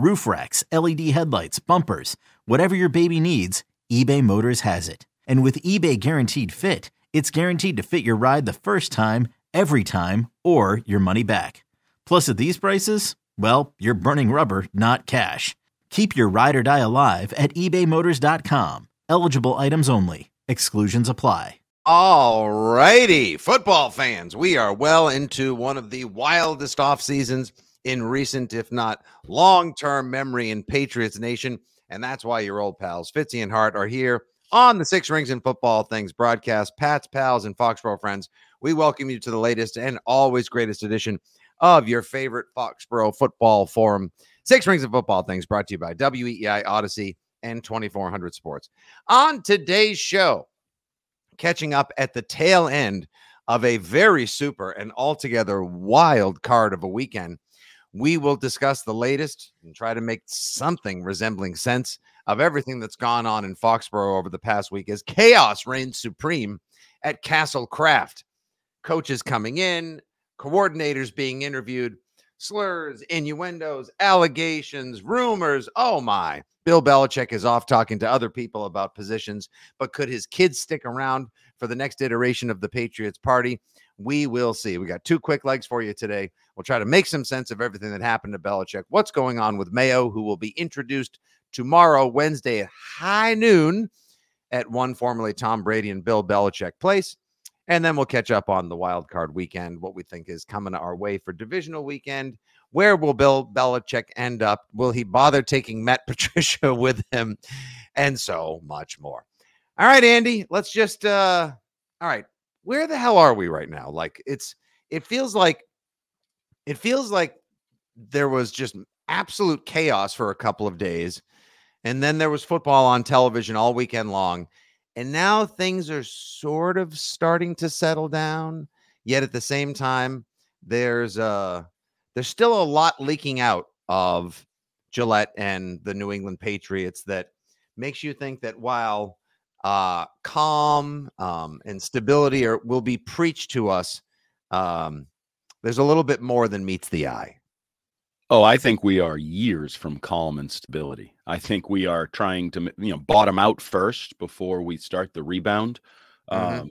roof racks, LED headlights, bumpers, whatever your baby needs, eBay Motors has it. And with eBay Guaranteed Fit, it's guaranteed to fit your ride the first time, every time, or your money back. Plus, at these prices, well, you're burning rubber, not cash. Keep your ride or die alive at ebaymotors.com. Eligible items only. Exclusions apply. All righty, football fans, we are well into one of the wildest off seasons in recent, if not long term memory in Patriots Nation. And that's why your old pals, Fitzy and Hart, are here on the Six Rings and Football Things broadcast. Pat's pals and Foxborough friends, we welcome you to the latest and always greatest edition of your favorite Foxborough football forum. Six Rings of Football Things brought to you by WEEI Audacy and 2400 Sports. On today's show, catching up at the tail end of a very super and altogether wild card of a weekend. We will discuss the latest and try to make something resembling sense of everything that's gone on in Foxborough over the past week as chaos reigns supreme at Castle Kraft. Coaches coming in, coordinators being interviewed, slurs, innuendos, allegations, rumors. Oh my. Bill Belichick is off talking to other people about positions, but could his kids stick around for the next iteration of the Patriots party? We will see. We got two quick legs for you today. We'll try to make some sense of everything that happened to Belichick. What's going on with Mayo, who will be introduced tomorrow, Wednesday at high noon at one formerly Tom Brady and Bill Belichick place. And then we'll catch up on the wild card weekend, what we think is coming our way for divisional weekend. Where will Bill Belichick end up? Will he bother taking Matt Patricia with him? And so much more. All right, Andy, let's just uh all right. Where the hell are we right now? Like it's it feels like it feels like there was just absolute chaos for a couple of days. And then there was football on television all weekend long. And now things are sort of starting to settle down. Yet at the same time, there's uh there's still a lot leaking out of Gillette and the New England Patriots that makes you think that while uh, calm um, and stability are, will be preached to us, um, there's a little bit more than meets the eye. Oh, I think we are years from calm and stability. I think we are trying to, you know, bottom out first before we start the rebound. Mm-hmm. Um,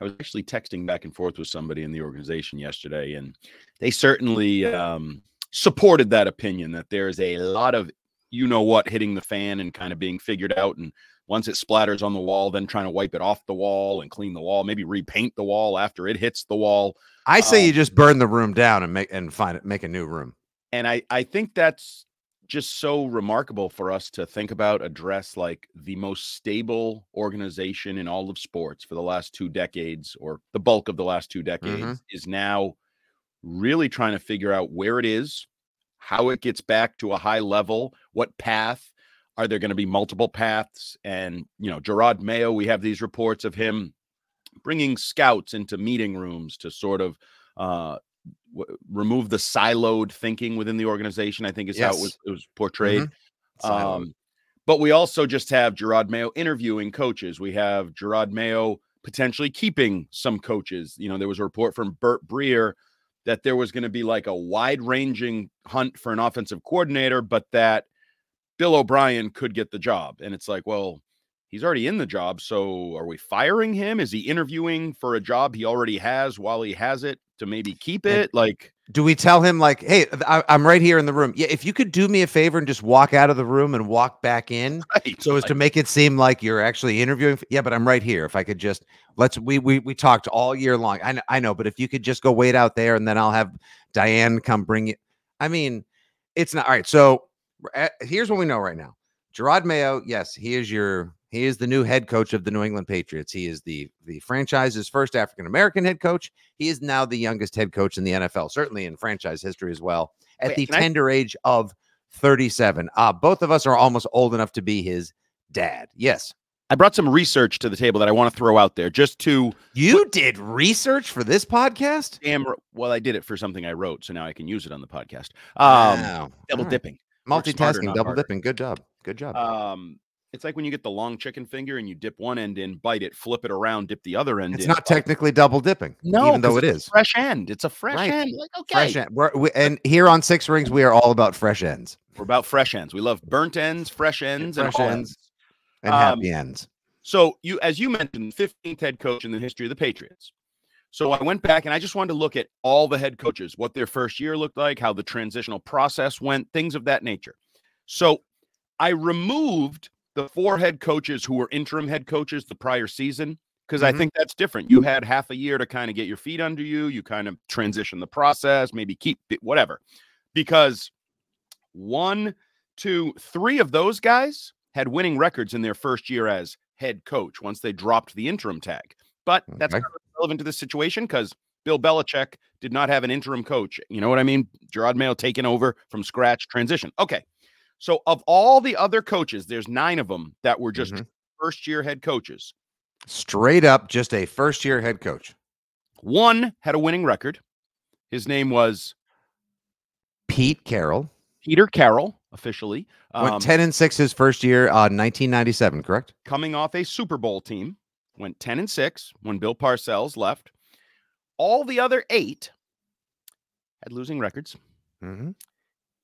I was actually texting back and forth with somebody in the organization yesterday, and they certainly um, supported that opinion that there is a lot of you know what hitting the fan and kind of being figured out. And once it splatters on the wall, then trying to wipe it off the wall and clean the wall, maybe repaint the wall after it hits the wall. I say um, you just burn the room down and make and find it, make a new room. And I I think that's just so remarkable for us to think about address like the most stable organization in all of sports for the last two decades or the bulk of the last two decades mm-hmm. is now really trying to figure out where it is how it gets back to a high level what path are there going to be multiple paths and you know Jerod Mayo we have these reports of him bringing scouts into meeting rooms to sort of uh, w- remove the siloed thinking within the organization. I think is yes. how it was, it was portrayed. Mm-hmm. Um, But we also just have Jerod Mayo interviewing coaches. We have Jerod Mayo potentially keeping some coaches. You know, there was a report from Burt Breer that there was going to be like a wide ranging hunt for an offensive coordinator, but that Bill O'Brien could get the job. And it's like, well, he's already in the job. So are we firing him? Is he interviewing for a job he already has while he has it to maybe keep it? Like, do we tell him like, hey, I, am right here in the room? Yeah, if you could do me a favor and just walk out of the room and walk back in, right, so as like, to make it seem like you're actually interviewing. Yeah, but I'm right here. If I could just let's we we we talked all year long. I know, I know, but if you could just go wait out there and then I'll have Diane come bring you. I mean, it's not all right. So here's what we know right now. Jerod Mayo, yes, he is your he is the new head coach of the New England Patriots. He is the the franchise's first African American head coach. He is now the youngest head coach in the NFL, certainly in franchise history as well, at Wait, the tender I- age of 37. Uh, both of us are almost old enough to be his dad. Yes. I brought some research to the table that I want to throw out there just to You put, did research for this podcast? Damn well, I did it for something I wrote, so now I can use it on the podcast. Um wow. double right. dipping. Multitasking, double harder. dipping. Good job. Good job. Um it's like when you get the long chicken finger and you dip one end in, bite it, flip it around, dip the other end it's in. not technically double dipping. No, even though it is fresh end. It's a fresh right. end. Like okay, fresh end. We're, we, and here on Six Rings, we are all about fresh ends. We're about fresh ends. We love burnt ends, fresh ends, fresh and ends, and happy um, ends. So you, as you mentioned, 15th head coach in the history of the Patriots. So I went back and I just wanted to look at all the head coaches, what their first year looked like, how the transitional process went, things of that nature. So I removed the four head coaches who were interim head coaches the prior season because mm-hmm. I think that's different. You had half a year to kind of get your feet under you, you kind of transition the process, maybe keep it, whatever. Because one, two, three of those guys had winning records in their first year as head coach once they dropped the interim tag. But that's okay. Relevant to this situation because Bill Belichick did not have an interim coach. You know what I mean? Jerod Mayo taking over from scratch transition. Okay. So, of all the other coaches, there's nine of them that were just mm-hmm. first year head coaches. Straight up, just a first year head coach. One had a winning record. His name was Pete Carroll. Peter Carroll, officially. Um, went 10 and 6 his first year, uh, 1997, correct? Coming off a Super Bowl team, went 10 and 6 when Bill Parcells left. All the other eight had losing records. Mm-hmm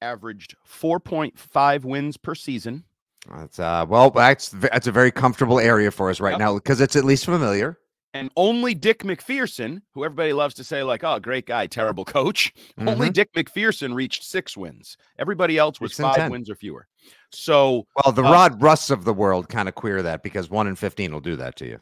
averaged 4.5 wins per season. That's uh well that's that's a very comfortable area for us right yep. now because it's at least familiar. And only Dick MacPherson, who everybody loves to say like, "Oh, great guy, terrible coach." Mm-hmm. Only Dick MacPherson reached 6 wins. Everybody else was 5 wins or fewer. So, well, the uh, Rod Rust of the world kind of queer that because 1 in 15 will do that to you.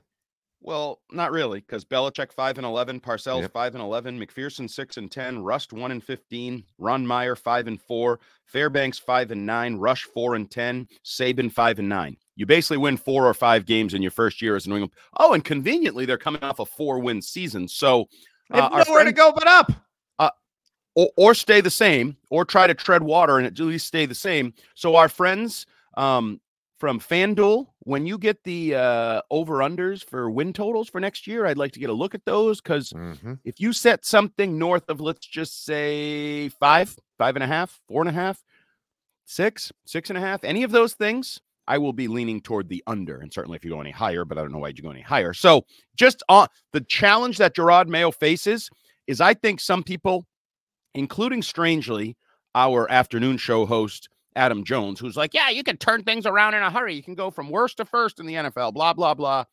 Well, not really, because Belichick five and eleven, Parcells yep. five and eleven, MacPherson six and ten, Rust one and fifteen, Ron Meyer five and four, Fairbanks five and nine, Rush four and ten, Saban five and nine. You basically win four or five games in your first year as New England. Oh, and conveniently, they're coming off a four-win season, so uh, nowhere friend, to go but up. Uh, or, or stay the same, or try to tread water and at least stay the same. So our friends, um, from FanDuel. When you get the uh, over unders for win totals for next year, I'd like to get a look at those because mm-hmm. if you set something north of, let's just say five, five and a half, four and a half, six, six and a half, any of those things, I will be leaning toward the under. And certainly if you go any higher, but I don't know why you go any higher. So just on the challenge that Jerod Mayo faces is I think some people, including strangely, our afternoon show host, Adam Jones, who's like, yeah, you can turn things around in a hurry. You can go from worst to first in the NFL, blah, blah, blah.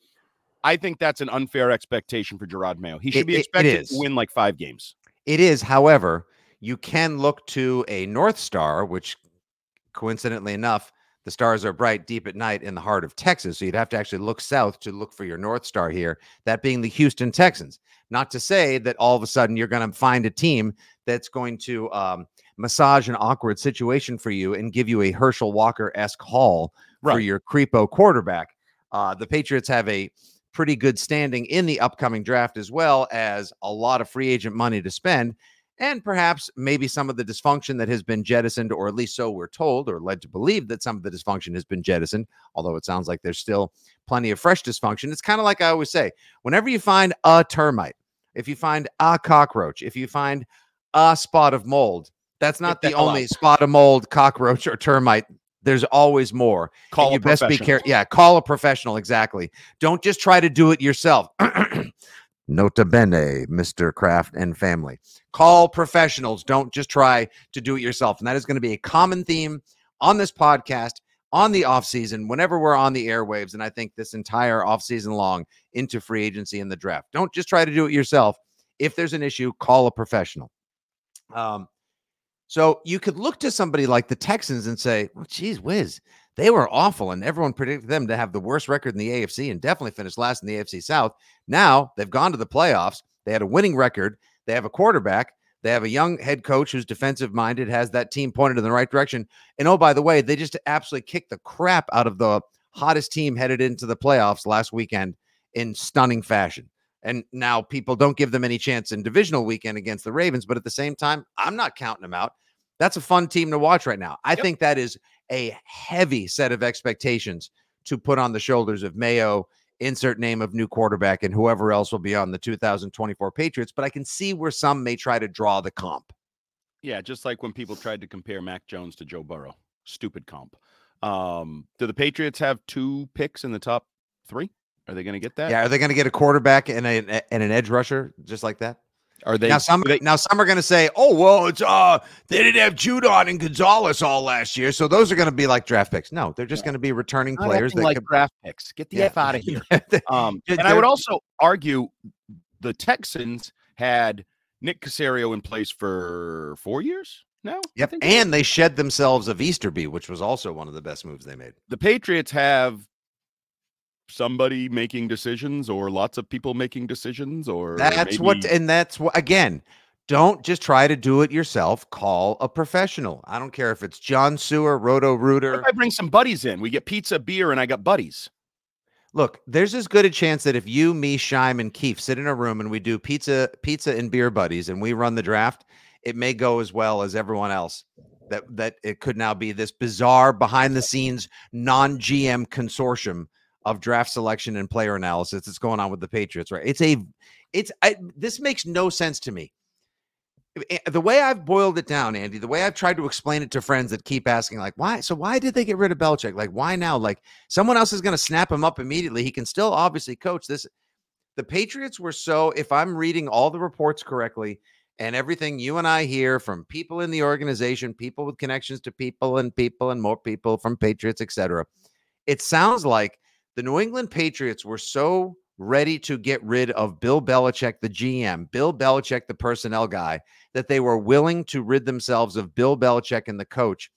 I think that's an unfair expectation for Jerod Mayo. He should it, be expected to win like five games. It is. However, you can look to a North Star, which coincidentally enough, the stars are bright deep at night in the heart of Texas. So you'd have to actually look south to look for your North Star here, that being the Houston Texans. Not to say that all of a sudden you're going to find a team that's going to um, massage an awkward situation for you and give you a Herschel Walker esque haul right. for your creepo quarterback. Uh, the Patriots have a pretty good standing in the upcoming draft, as well as a lot of free agent money to spend. And perhaps maybe some of the dysfunction that has been jettisoned, or at least so we're told, or led to believe that some of the dysfunction has been jettisoned, although it sounds like there's still plenty of fresh dysfunction. It's kind of like I always say whenever you find a termite, if you find a cockroach, if you find a spot of mold, that's not the only spot of mold, cockroach, or termite There's always more. Call And you a best be professional. careful. Yeah, call a professional. Exactly. Don't just try to do it yourself. Nota bene, Mr. Kraft and family. Call professionals. Don't just try to do it yourself. And that is going to be a common theme on this podcast on the off season whenever we're on the airwaves and I think this entire off season long into free agency and the draft. Don't just try to do it yourself. If there's an issue, call a professional. Um so you could look to somebody like the Texans and say, well, geez whiz, they were awful, and everyone predicted them to have the worst record in the AFC and definitely finish last in the AFC South. Now they've gone to the playoffs. They had a winning record. They have a quarterback. They have a young head coach who's defensive minded, has that team pointed in the right direction. And oh, by the way, they just absolutely kicked the crap out of the hottest team headed into the playoffs last weekend in stunning fashion. And now people don't give them any chance in divisional weekend against the Ravens, but at the same time, I'm not counting them out. That's a fun team to watch right now. I Yep. think that is a heavy set of expectations to put on the shoulders of Mayo, insert name of new quarterback, and whoever else will be on the 2024 Patriots. But I can see where some may try to draw the comp. Yeah, just like when people tried to compare Mac Jones to Joe Burrow. Stupid comp. Um, do the Patriots have two picks in the top three? Are they going to get that? Yeah, are they going to get a quarterback and, a, and an edge rusher just like that? Are they? now some they- now some are going to say, "Oh well, it's uh they didn't have Judon and Gonzalez all last year, so those are going to be like draft picks." No, they're just going to be returning not players that like could, draft picks. Get the Yeah. f out of here. Um, and I would also argue the Texans had Nick Caserio in place for four years now. I Yep, think it was. and they shed themselves of Easterby, which was also one of the best moves they made. the Patriots have somebody making decisions or lots of people making decisions or That's what, and that's what again. Don't just try to do it yourself. Call a professional. I don't care if it's John Sewer, Roto Rooter. I bring some buddies in? We get pizza, beer, and I got buddies. Look, there's as good a chance that if you, me, Shime, and Keefe sit in a room and we do pizza, pizza and beer buddies, and we run the draft, it may go as well as everyone else. That that it could now be this bizarre behind the scenes non GM consortium of draft selection and player analysis that's going on with the Patriots. Right? It's a, it's I, this makes no sense to me. The way I've boiled it down, Andy, the way I've tried to explain it to friends that keep asking, like, why? So why did they get rid of Belichick? Like, why now? Like, someone else is going to snap him up immediately. He can still obviously coach this. The Patriots were so, if I'm reading all the reports correctly and everything you and I hear from people in the organization, people with connections to people and people and more people from Patriots, etc., it sounds like the New England Patriots were so ready to get rid of Bill Belichick, the GM, Bill Belichick, the personnel guy, that they were willing to rid themselves of Bill Belichick and the coach,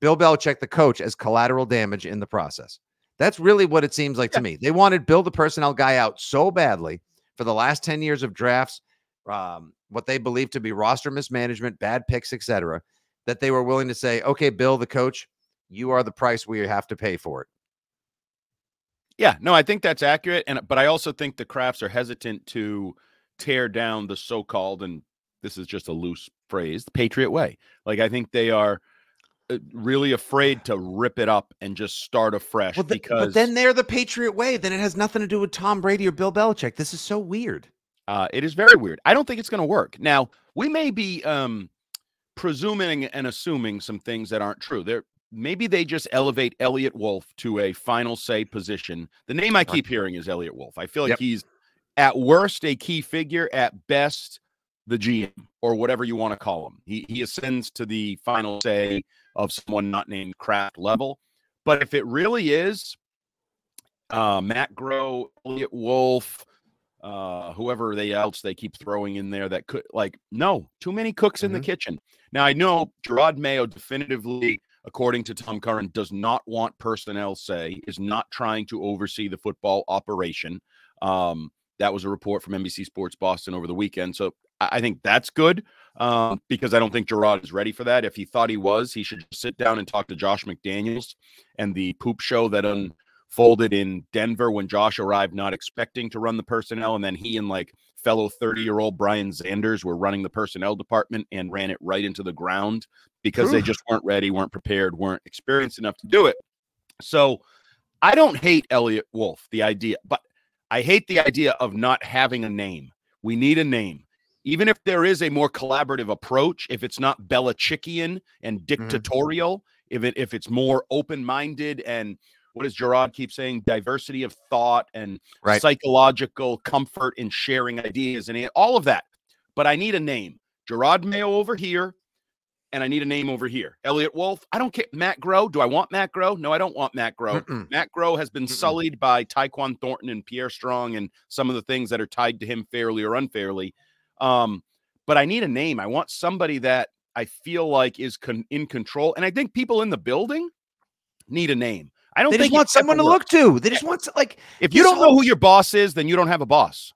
Bill Belichick, the coach, as collateral damage in the process. That's really what it seems like to me. They wanted Bill, the personnel guy, out so badly for the last 10 years of drafts, um, what they believe to be roster mismanagement, bad picks, etc., that they were willing to say, okay, Bill, the coach, you are the price we have to pay for it. Yeah, no, I think that's accurate. And but I also think the Krafts are hesitant to tear down the so-called, and this is just a loose phrase, the Patriot way. Like I think they are uh, really afraid to rip it up and just start afresh Well, the- because but then they're the Patriot way. Then it has nothing to do with Tom Brady or Bill Belichick. This is so weird. Uh, it is very weird. I don't think it's going to work. Now, we may be um, presuming and assuming some things that aren't true. There, maybe they just elevate Eliot Wolf to a final say position. The name I keep hearing is Eliot Wolf. I feel like Yep. he's at worst a key figure, at best the GM or whatever you want to call him. He he ascends to the final say of someone not named Kraft level. But if it really is uh, Matt Groh, Elliot Wolf, uh, whoever they else they keep throwing in there that could like no too many cooks in the Mhm. kitchen. Now I know Jerod Mayo definitively, according to Tom Curran, does not want personnel say is not trying to oversee the football operation. Um, that was a report from NBC Sports Boston over the weekend. So I, think that's good um, because I don't think Jerod is ready for that. If he thought he was, he should sit down and talk to Josh McDaniels and the poop show that unfolded in Denver when Josh arrived, not expecting to run the personnel. And then he and like fellow 30 year old Brian Xanders were running the personnel department and ran it right into the ground because they just weren't ready, weren't prepared, weren't experienced enough to do it. So I don't hate Eliot Wolf, the idea, but I hate the idea of not having a name. We need a name. Even if there is a more collaborative approach, if it's not Belichickian and mm-hmm. dictatorial, if it if it's more open-minded and what does Jerod keep saying? Diversity of thought and Right. psychological comfort in sharing ideas and all of that. But I need a name. Jerod Mayo over here, and I need a name over here. Eliot Wolf. I don't care. Matt Groh. Do I want Matt Groh? No, I don't want Matt Groh. Mm-mm. Matt Groh has been Mm-mm. sullied by Tyquan Thornton and Pierre Strong and some of the things that are tied to him fairly or unfairly. Um, but I need a name. I want somebody that I feel like is con- in control. And I think people in the building need a name. I don't They think just want someone to works. look to. They just want to, like. If you don't know who your boss is, then you don't have a boss.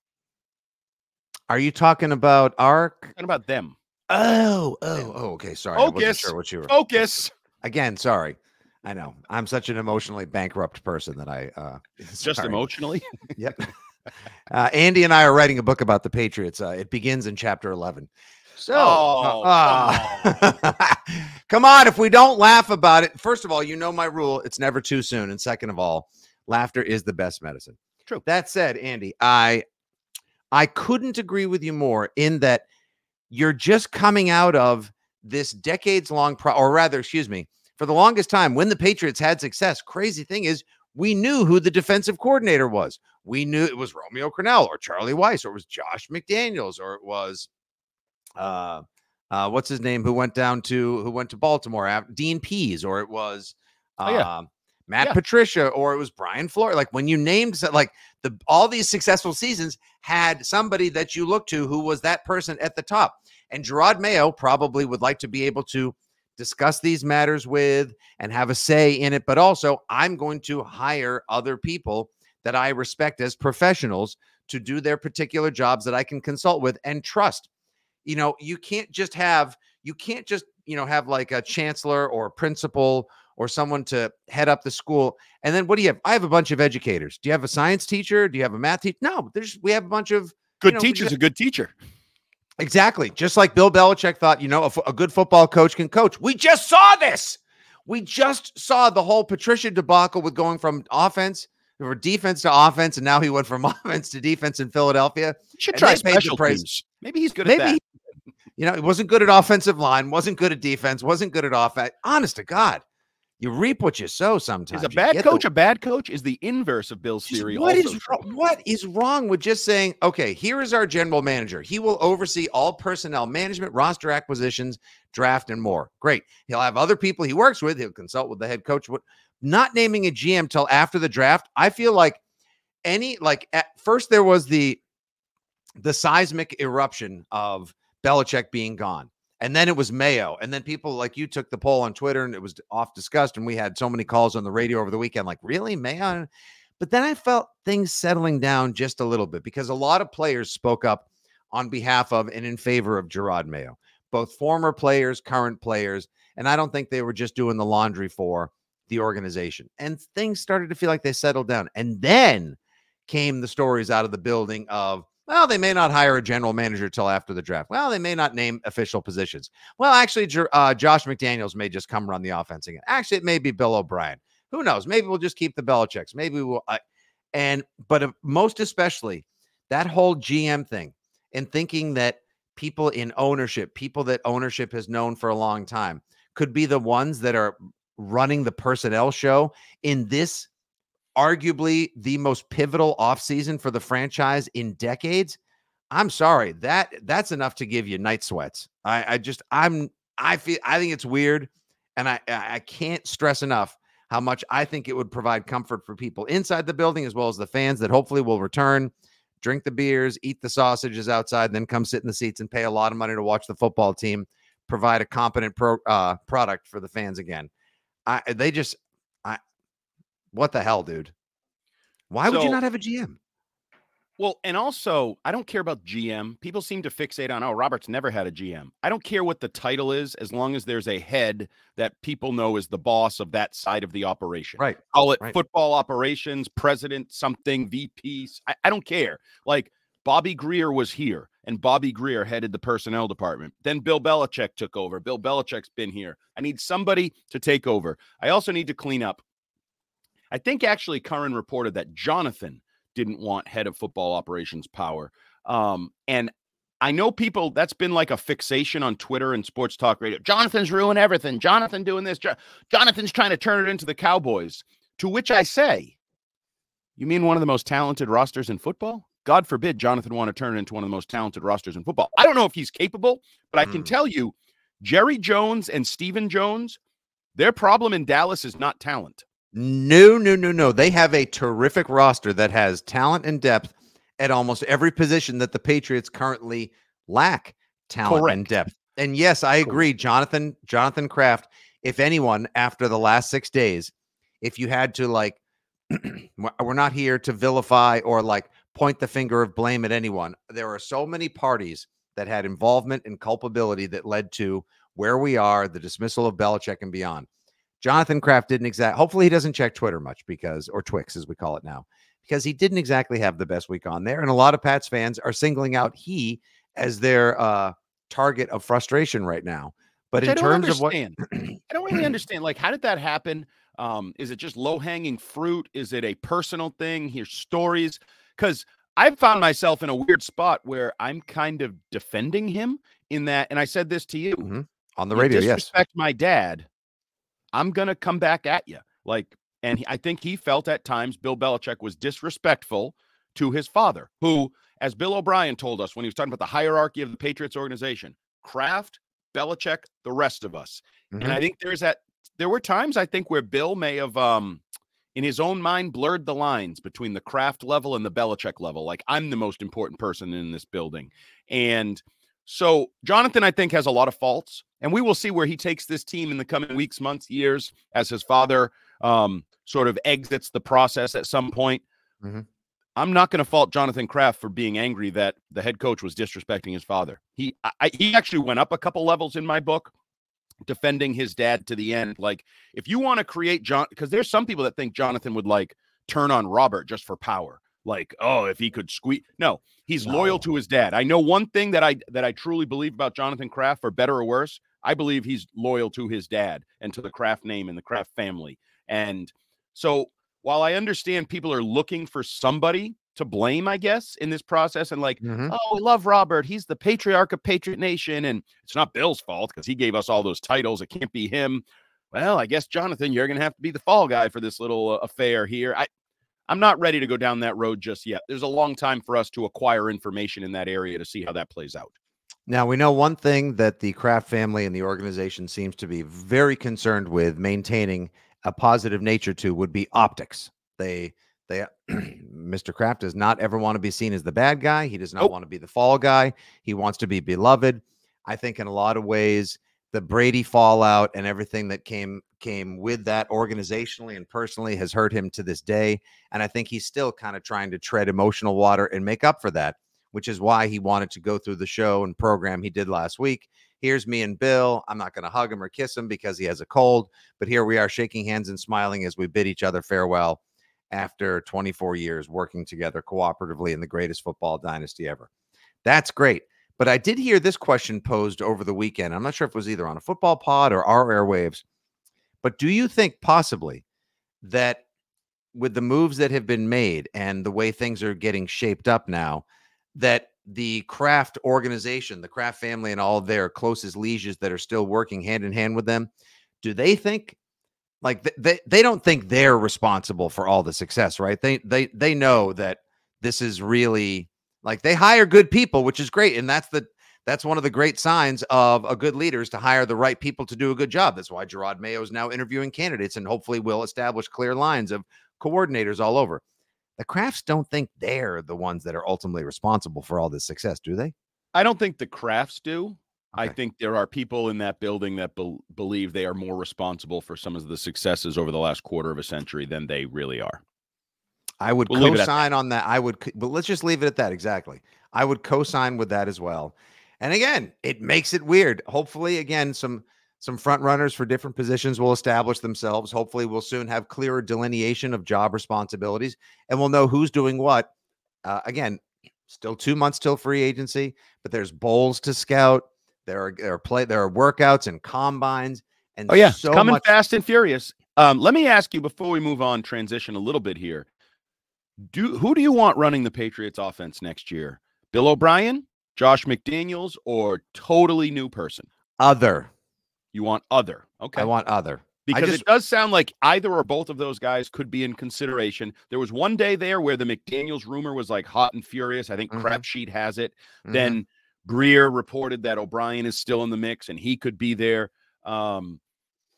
Are you talking about Ark? What about them? Oh, oh, oh. Okay, sorry. I wasn't Focus. sure what you were. Focus. Again, sorry. I know. I'm such an emotionally bankrupt person that I uh it's Just sorry. emotionally. Yep. Uh, Andy and I are writing a book about the Patriots. Uh, it begins in chapter 11. So, Oh, uh, come on. If we don't laugh about it, first of all, you know my rule it's never too soon. And second of all, laughter is the best medicine. True. That said, Andy, I I couldn't agree with you more in that you're just coming out of this decades long pro or rather, excuse me, for the longest time when the Patriots had success, crazy thing is we knew who the defensive coordinator was. We knew it was Romeo Crennel or Charlie Weis or it was Josh McDaniels or it was uh uh what's his name who went down to who went to Baltimore af- Dean Pees or it was uh, Oh, yeah. Matt Yeah. Patricia or it was Brian Flores like when you named like the all these successful seasons had somebody that you looked to who was that person at the top and Jerod Mayo probably would like to be able to discuss these matters with and have a say in it but also I'm going to hire other people that I respect as professionals to do their particular jobs that I can consult with and trust. You know, you can't just have you can't just, you know, have like a chancellor or a principal or someone to head up the school. And then what do you have? I have a bunch of educators. Do you have a science teacher? Do you have a math teacher? No, there's we have a bunch of Good know, we teacher's got- a good teacher. Exactly. Just like Bill Belichick thought, you know, a, a good football coach can coach. We just saw this. We just saw the whole Patricia debacle with going from offense or defense to offense, and now he went from offense to defense in Philadelphia. You should And try they paid the special teams. Maybe he's good Maybe, at that. You know, it wasn't good at offensive line, wasn't good at defense, wasn't good at offense. Honest to God, you reap what you sow sometimes. Is a bad get the- coach a bad coach? Is the inverse of Bill's theory. What, also is, what is wrong with just saying, okay, here is our general manager. He will oversee all personnel management, roster acquisitions, draft, and more. Great. He'll have other people he works with. He'll consult with the head coach. Not naming a GM till after the draft? I feel like any like at first there was the the seismic eruption of Belichick being gone. And then it was Mayo. And then people like you took the poll on Twitter and it was off discussed. And we had so many calls on the radio over the weekend, like, really, Mayo? But then I felt things settling down just a little bit because a lot of players spoke up on behalf of and in favor of Jerod Mayo, both former players, current players. And I don't think they were just doing the laundry for the organization. And things started to feel like they settled down. And then came the stories out of the building of, well, they may not hire a general manager till after the draft. Well, they may not name official positions. Well, actually, uh, Josh McDaniels may just come run the offense again. Actually, it may be Bill O'Brien. Who knows? Maybe we'll just keep the Belichicks. Maybe we'll. Uh, and but uh, most especially that whole GM thing and thinking that people in ownership, people that ownership has known for a long time, could be the ones that are running the personnel show in this arguably the most pivotal offseason for the franchise in decades. I'm sorry, that that's enough to give you night sweats. I, I just I'm I feel I think it's weird, and I I can't stress enough how much I think it would provide comfort for people inside the building as well as the fans that hopefully will return, drink the beers, eat the sausages outside, then come sit in the seats and pay a lot of money to watch the football team provide a competent pro, uh, product for the fans again. I they just what the hell, dude? Why would you not have a GM? Well, and also, I don't care about GM. People seem to fixate on, oh, Roberts never had a GM. I don't care what the title is, as long as there's a head that people know is the boss of that side of the operation. Right. Call it right. football operations, president, something, VPs. I, I don't care. Like Bobby Grier was here, and Bobby Grier headed the personnel department. Then Bill Belichick took over. Bill Belichick's been here. I need somebody to take over. I also need to clean up. I think actually Curran reported that Jonathan didn't want head of football operations power. Um, and I know people that's been like a fixation on Twitter and sports talk radio. Jonathan's ruining everything. Jonathan doing this. Jo- Jonathan's trying to turn it into the Cowboys. To which I say, you mean one of the most talented rosters in football? God forbid Jonathan want to turn it into one of the most talented rosters in football. I don't know if he's capable, but I can Mm. tell you, Jerry Jones and Stephen Jones, their problem in Dallas is not talent. No, no, no, no. They have a terrific roster that has talent and depth at almost every position that the Patriots currently lack talent and depth. And yes, I agree, Jonathan Jonathan Kraft, if anyone after the last 6 days, if you had to like we're we're not here to vilify or like point the finger of blame at anyone. There are so many parties that had involvement and culpability that led to where we are, the dismissal of Belichick and beyond. Jonathan Kraft didn't exact. Hopefully, he doesn't check Twitter much because, or Twix as we call it now, because he didn't exactly have the best week on there. And a lot of Pats fans are singling out he as their uh, target of frustration right now. But Which in terms of what. I don't really understand. Like, how did that happen? Um, is it just low hanging fruit? Is it a personal thing? Here's stories. Because I've found myself in a weird spot where I'm kind of defending him in that, and I said this to you Mhm. on the you radio, yes, disrespect my dad, I'm gonna come back at you. Like, and he- I think he felt at times Bill Belichick was disrespectful to his father, who, as Bill O'Brien told us when he was talking about the hierarchy of the Patriots organization, Kraft, Belichick, the rest of us. Mhm. And I think there's that. There were times I think where Bill may have, um, in his own mind, blurred the lines between the Kraft level and the Belichick level. Like I'm the most important person in this building, and so Jonathan, I think, has a lot of faults, and we will see where he takes this team in the coming weeks, months, years, as his father um, sort of exits the process at some point. Mhm. I'm not going to fault Jonathan Kraft for being angry that the head coach was disrespecting his father. He I- he actually went up a couple levels in my book, defending his dad to the end. Like if you want to create John, because there's some people that think Jonathan would like turn on Robert just for power. Like, oh, if he could squeeze. No, he's loyal to his dad. I know one thing that I that I truly believe about Jonathan Kraft, for better or worse. I believe he's loyal to his dad and to the Kraft name and the Kraft family. And so while I understand people are looking for somebody to blame, I guess, in this process, and like, Mhm. oh, we love Robert. He's the patriarch of Patriot Nation. And it's not Bill's fault because he gave us all those titles. It can't be him. Well, I guess, Jonathan, you're going to have to be the fall guy for this little uh, affair here. I, I'm not ready to go down that road just yet. There's a long time for us to acquire information in that area to see how that plays out. Now we know one thing that the Kraft family and the organization seems to be very concerned with maintaining a positive nature to would be optics. They they Mr. Kraft does not ever want to be seen as the bad guy. He does not Nope. want to be the fall guy. He wants to be beloved. I think in a lot of ways the Brady fallout and everything that came came with that organizationally and personally has hurt him to this day and I think he's still kind of trying to tread emotional water and make up for that which is why he wanted to go through the show and program he did last week. Here's me and Bill. I'm not going to hug him or kiss him because he has a cold, but here we are shaking hands and smiling as we bid each other farewell after 24 years working together cooperatively in the greatest football dynasty ever. That's great. But I did hear this question posed over the weekend. I'm not sure if it was either on a football pod or our airwaves. But do you think possibly that with the moves that have been made and the way things are getting shaped up now, that the Kraft organization, the Kraft family, and all their closest lieges that are still working hand in hand with them, do they think like th- they they don't think they're responsible for all the success, right? They they they know that this is really like they hire good people, which is great, and that's the that's one of the great signs of a good leader is to hire the right people to do a good job. That's why Jerod Mayo is now interviewing candidates and hopefully will establish clear lines of coordinators all over. The Krafts don't think they're the ones that are ultimately responsible for all this success, do they? I don't think the Krafts do. I think there are people in that building that bel believe they are more responsible for some of the successes over the last quarter of a century than they really are. I would We'll leave it at co-sign on that. I would, but let's just leave it at that. Exactly. I would co-sign with that as well. And again, it makes it weird. Hopefully, again, some some front runners for different positions will establish themselves. Hopefully, we'll soon have clearer delineation of job responsibilities, and we'll know who's doing what. Uh, again, still two months till free agency, but there's bowls to scout. There are there are play there are workouts and combines, and Oh yeah, so coming much. fast and furious. Um, let me ask you before we move on, transition a little bit here. Do who do you want running the Patriots offense next year? Bill O'Brien, Josh McDaniels or totally new person? Other. You want other. Okay. I want other. because just- it does sound like either or both of those guys could be in consideration. There was one day there where the McDaniels rumor was like hot and furious. I think Mhm. Crap Sheet has it. Mhm. Then Greer reported that O'Brien is still in the mix and he could be there. Um,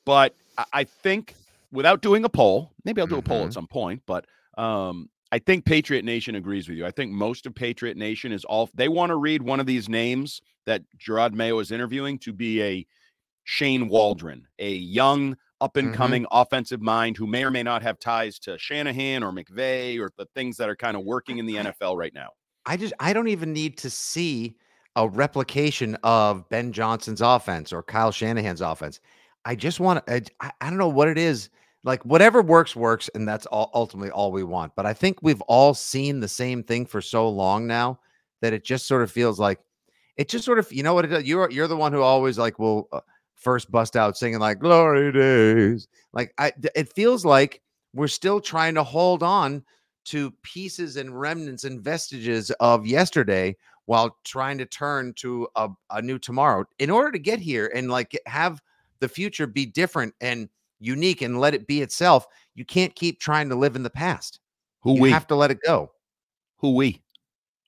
but I, I think without doing a poll, maybe I'll do a poll at Mhm. some point, but um, I think Patriot Nation agrees with you. I think most of Patriot Nation is all they want to read one of these names that Jerod Mayo is interviewing to be a Shane Waldron, a young mm-hmm. up and coming offensive mind who may or may not have ties to Shanahan or McVay or the things that are kind of working in the NFL right now. I just I don't even need to see a replication of Ben Johnson's offense or Kyle Shanahan's offense. I just want to I, I don't know what it is. Like whatever works works and that's all ultimately all we want. But I think we've all seen the same thing for so long now that it just sort of feels like it just sort of you know what it is? You're you're the one who always like will uh, first bust out singing like glory days. Like I it feels like we're still trying to hold on to pieces and remnants and vestiges of yesterday while trying to turn to a, a new tomorrow in order to get here and like have the future be different and unique and let it be itself you can't keep trying to live in the past Who you we? have to let it go Who we?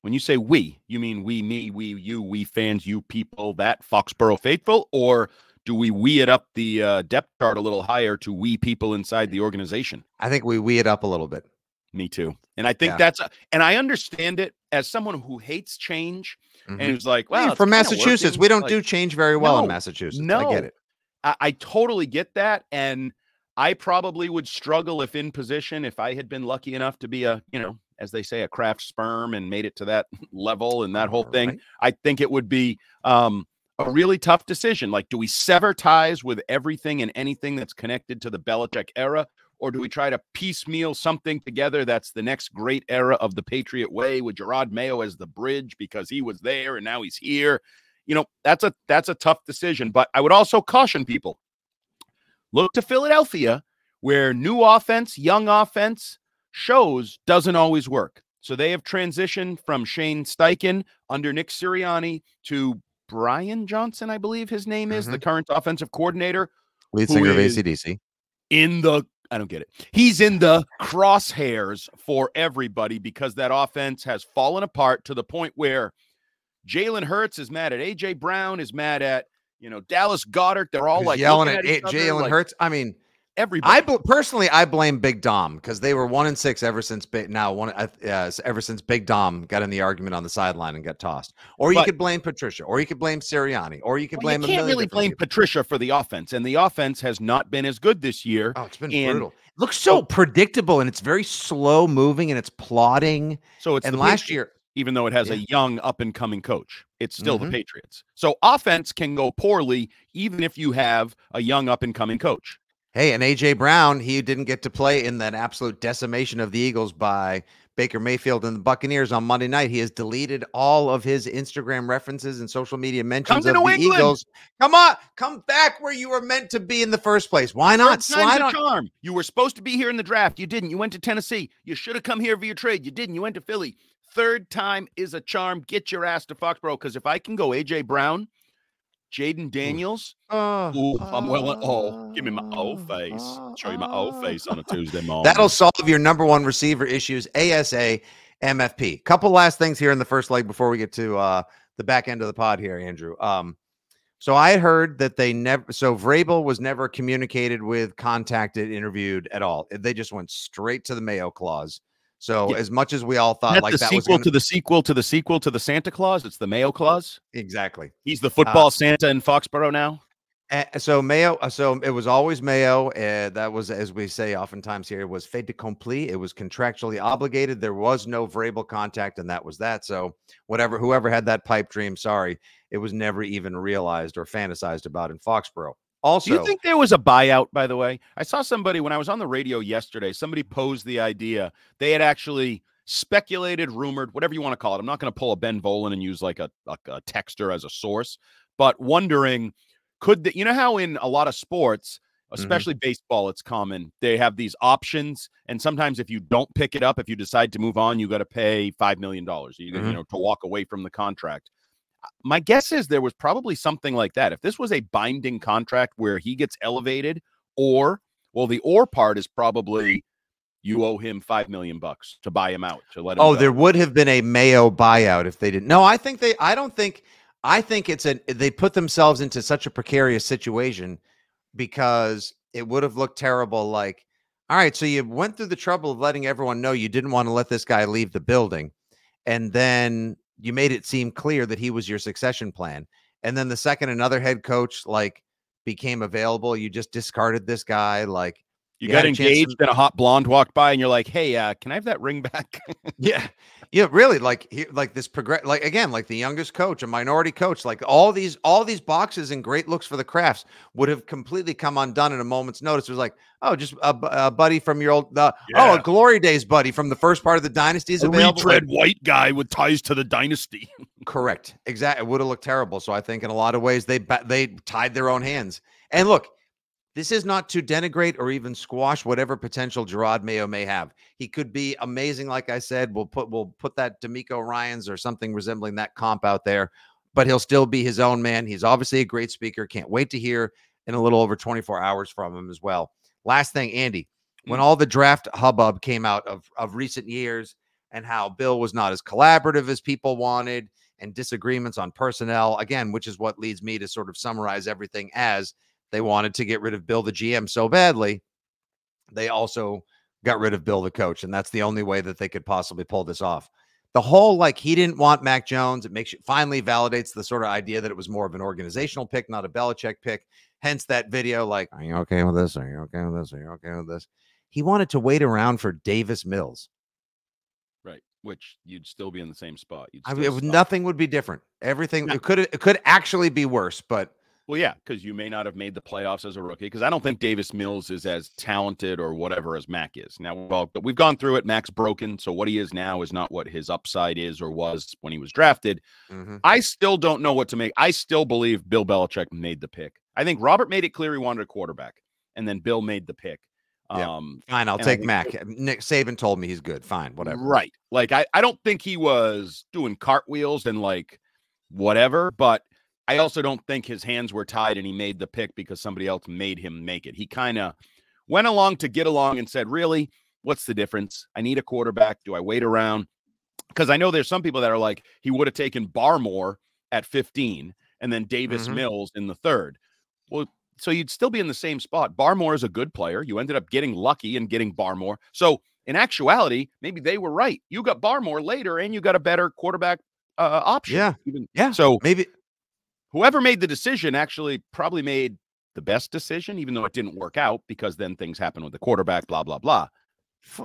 When you say we, you mean we, me, we, you, we fans, you people, that Foxborough faithful, or do we we it up the uh, depth chart a little higher to we people inside the organization? i think we we it up a little bit Me too. And I think Yeah. that's, a, and I understand it as someone who hates change Mhm. and who's like, Well, well, from massachusetts working. we don't Like, do change very well in Massachusetts. no, i get it I, I totally get that. And I probably would struggle if in position, if I had been lucky enough to be a, you know, as they say, a Kraft sperm and made it to that level and that whole thing. Alright. I think it would be um, a really tough decision. Like, do we sever ties with everything and anything that's connected to the Belichick era? Or do we try to piecemeal something together that's the next great era of the Patriot way with Jerod Mayo as the bridge because he was there and now he's here? You know, that's a that's a tough decision. But I would also caution people. Look to Philadelphia, where new offense, young offense shows doesn't always work. So they have transitioned from Shane Steichen under Nick Sirianni to Brian Johnson, I believe his name is, the mm-hmm. current offensive coordinator lead singer of acdc in the I don't get it. He's in the crosshairs for everybody because that offense has fallen apart to the point where Jalen Hurts is mad at AJ Brown, is mad at you know Dallas Goedert. They're all like yelling at, each A- other, jalen like, hurts i mean Everybody. I bl- personally, I blame Big Dom because they were one and six ever since Big now one uh, uh, ever since Big Dom got in the argument on the sideline and got tossed. Or you But- could blame Patricia, or you could blame Sirianni, or you could Well, blame. you can't really blame people. Patricia for the offense, and the offense has not been as good this year. Oh, it's been and- brutal. Looks so predictable, and it's very slow moving, and it's plodding. So it's and last year, even though it has a young up and coming coach, it's still Mhm. the Patriots. So offense can go poorly even if you have a young up and coming coach. hey, and AJ Brown, he didn't get to play in that absolute decimation of the Eagles by Baker Mayfield and the Buccaneers on Monday night. He has deleted all of his Instagram references and social media mentions of the New England. Eagles. Come on, come back where you were meant to be in the first place. Why not Third slide on? charm. You were supposed to be here in the draft. You didn't. You went to Tennessee. You should have come here via trade. You didn't. You went to Philly. Third time is a charm. Get your ass to Foxborough. Because if I can go AJ Brown, Jayden Daniels, Oh, ooh, uh, I'm well. Uh, oh, give me my old uh, face. Show you my old face on a Tuesday morning. That'll solve your number one receiver issues, ASA, MFP. Couple last things here in the first leg before we get to uh, the back end of the pod here, Andrew. Um, so I heard that they never, so Vrabel was never communicated with, contacted, interviewed at all. They just went straight to the Mayo clause. So Yeah. as much as we all thought That's like the that was sequel gonna, to the sequel to the sequel to the Santa Claus. It's the Mayo Claus. exactly. He's the football Uh, Santa in Foxborough now. Uh, so Mayo, uh, so it was always Mayo. Uh, that was, as we say oftentimes here, was fait de accompli. It was contractually obligated. There was no Vrabel contact, and that was that. So whatever, whoever had that pipe dream, sorry, it was never even realized or fantasized about in Foxborough. Also, Do you think there was a buyout, by the way? I saw somebody when I was on the radio yesterday, somebody posed the idea they had actually speculated, rumored, whatever you want to call it. I'm not going to pull a Ben Volin and use like a, like a texter as a source, but wondering could the, you know how in a lot of sports, mm-hmm. especially baseball, it's common they have these options, and sometimes if you don't pick it up, if you decide to move on, you got to pay five million dollars. You, you mm-hmm. know to walk away from the contract. My guess is there was probably something like that. If this was a binding contract where he gets elevated, or well, the or part is probably you owe him five million bucks to buy him out to let him. Oh, go. there would have been a Mayo buyout if they didn't. No, I think they. I don't think. I think it's a. They put themselves into such a precarious situation because it would have looked terrible. Like, all right, so you went through the trouble of letting everyone know you didn't want to let this guy leave the building, and then you made it seem clear that he was your succession plan. And then the second another head coach like became available, you just discarded this guy. Like, you, you got chance to- engaged and a hot blonde walked by, and you're like, "Hey, uh, can I have that ring back?" Yeah. Yeah, really like he, like this progress like again like the youngest coach, a minority coach, like all these all these boxes and great looks for the Krafts would have completely come undone in a moment's notice. It was like, oh, just a, a buddy from your old uh, oh, a glory days buddy from the first part of the dynasty is a available. retread white guy with ties to the dynasty. Correct. Exactly. It would have looked terrible. So I think in a lot of ways they they tied their own hands. And look, this is not to denigrate or even squash whatever potential Jerod Mayo may have. He could be amazing, like I said. We'll put we'll put that DeMeco Ryans or something resembling that comp out there, but he'll still be his own man. He's obviously a great speaker. Can't wait to hear in a little over 24 hours from him as well. Last thing, Andy, when mm. all the draft hubbub came out of of recent years and how Bill was not as collaborative as people wanted and disagreements on personnel again, which is what leads me to sort of summarize everything as they wanted to get rid of Bill the GM so badly. They also got rid of Bill the coach, and that's the only way that they could possibly pull this off. The whole like he didn't want Mac Jones, it makes you finally validates the sort of idea that it was more of an organizational pick, not a Belichick pick. Hence that video, like, are you okay with this? Are you okay with this? Are you okay with this? He wanted to wait around for Davis Mills. right. Which you'd still be in the same spot. You'd I mean, it would- suck. nothing would be different. Everything No. it could it could actually be worse, but Well, yeah, because you may not have made the playoffs as a rookie. Because I don't think Davis Mills is as talented or whatever as Mac is. Now, well, but we've gone through it. Mac's broken, so what he is now is not what his upside is or was when he was drafted. mhm. I still don't know what to make. I still believe Bill Belichick made the pick. I think Robert made it clear he wanted a quarterback, and then Bill made the pick. Yeah. Um, fine. I'll take Mac. Nick Saban told me he's good. Fine, whatever. Right. Like I, I don't think he was doing cartwheels and like whatever, but I also don't think his hands were tied and he made the pick because somebody else made him make it. He kind of went along to get along and said, Really, what's the difference? I need a quarterback. Do I wait around? Because I know there's some people that are like, he would have taken Barmore at 15 and then Davis Mhm. Mills in the third. Well, so you'd still be in the same spot. Barmore is a good player. You ended up getting lucky and getting Barmore. So in actuality, maybe they were right. You got Barmore later and you got a better quarterback uh, option. Yeah. Even Yeah. so Maybe whoever made the decision actually probably made the best decision, even though it didn't work out because then things happen with the quarterback, blah, blah, blah.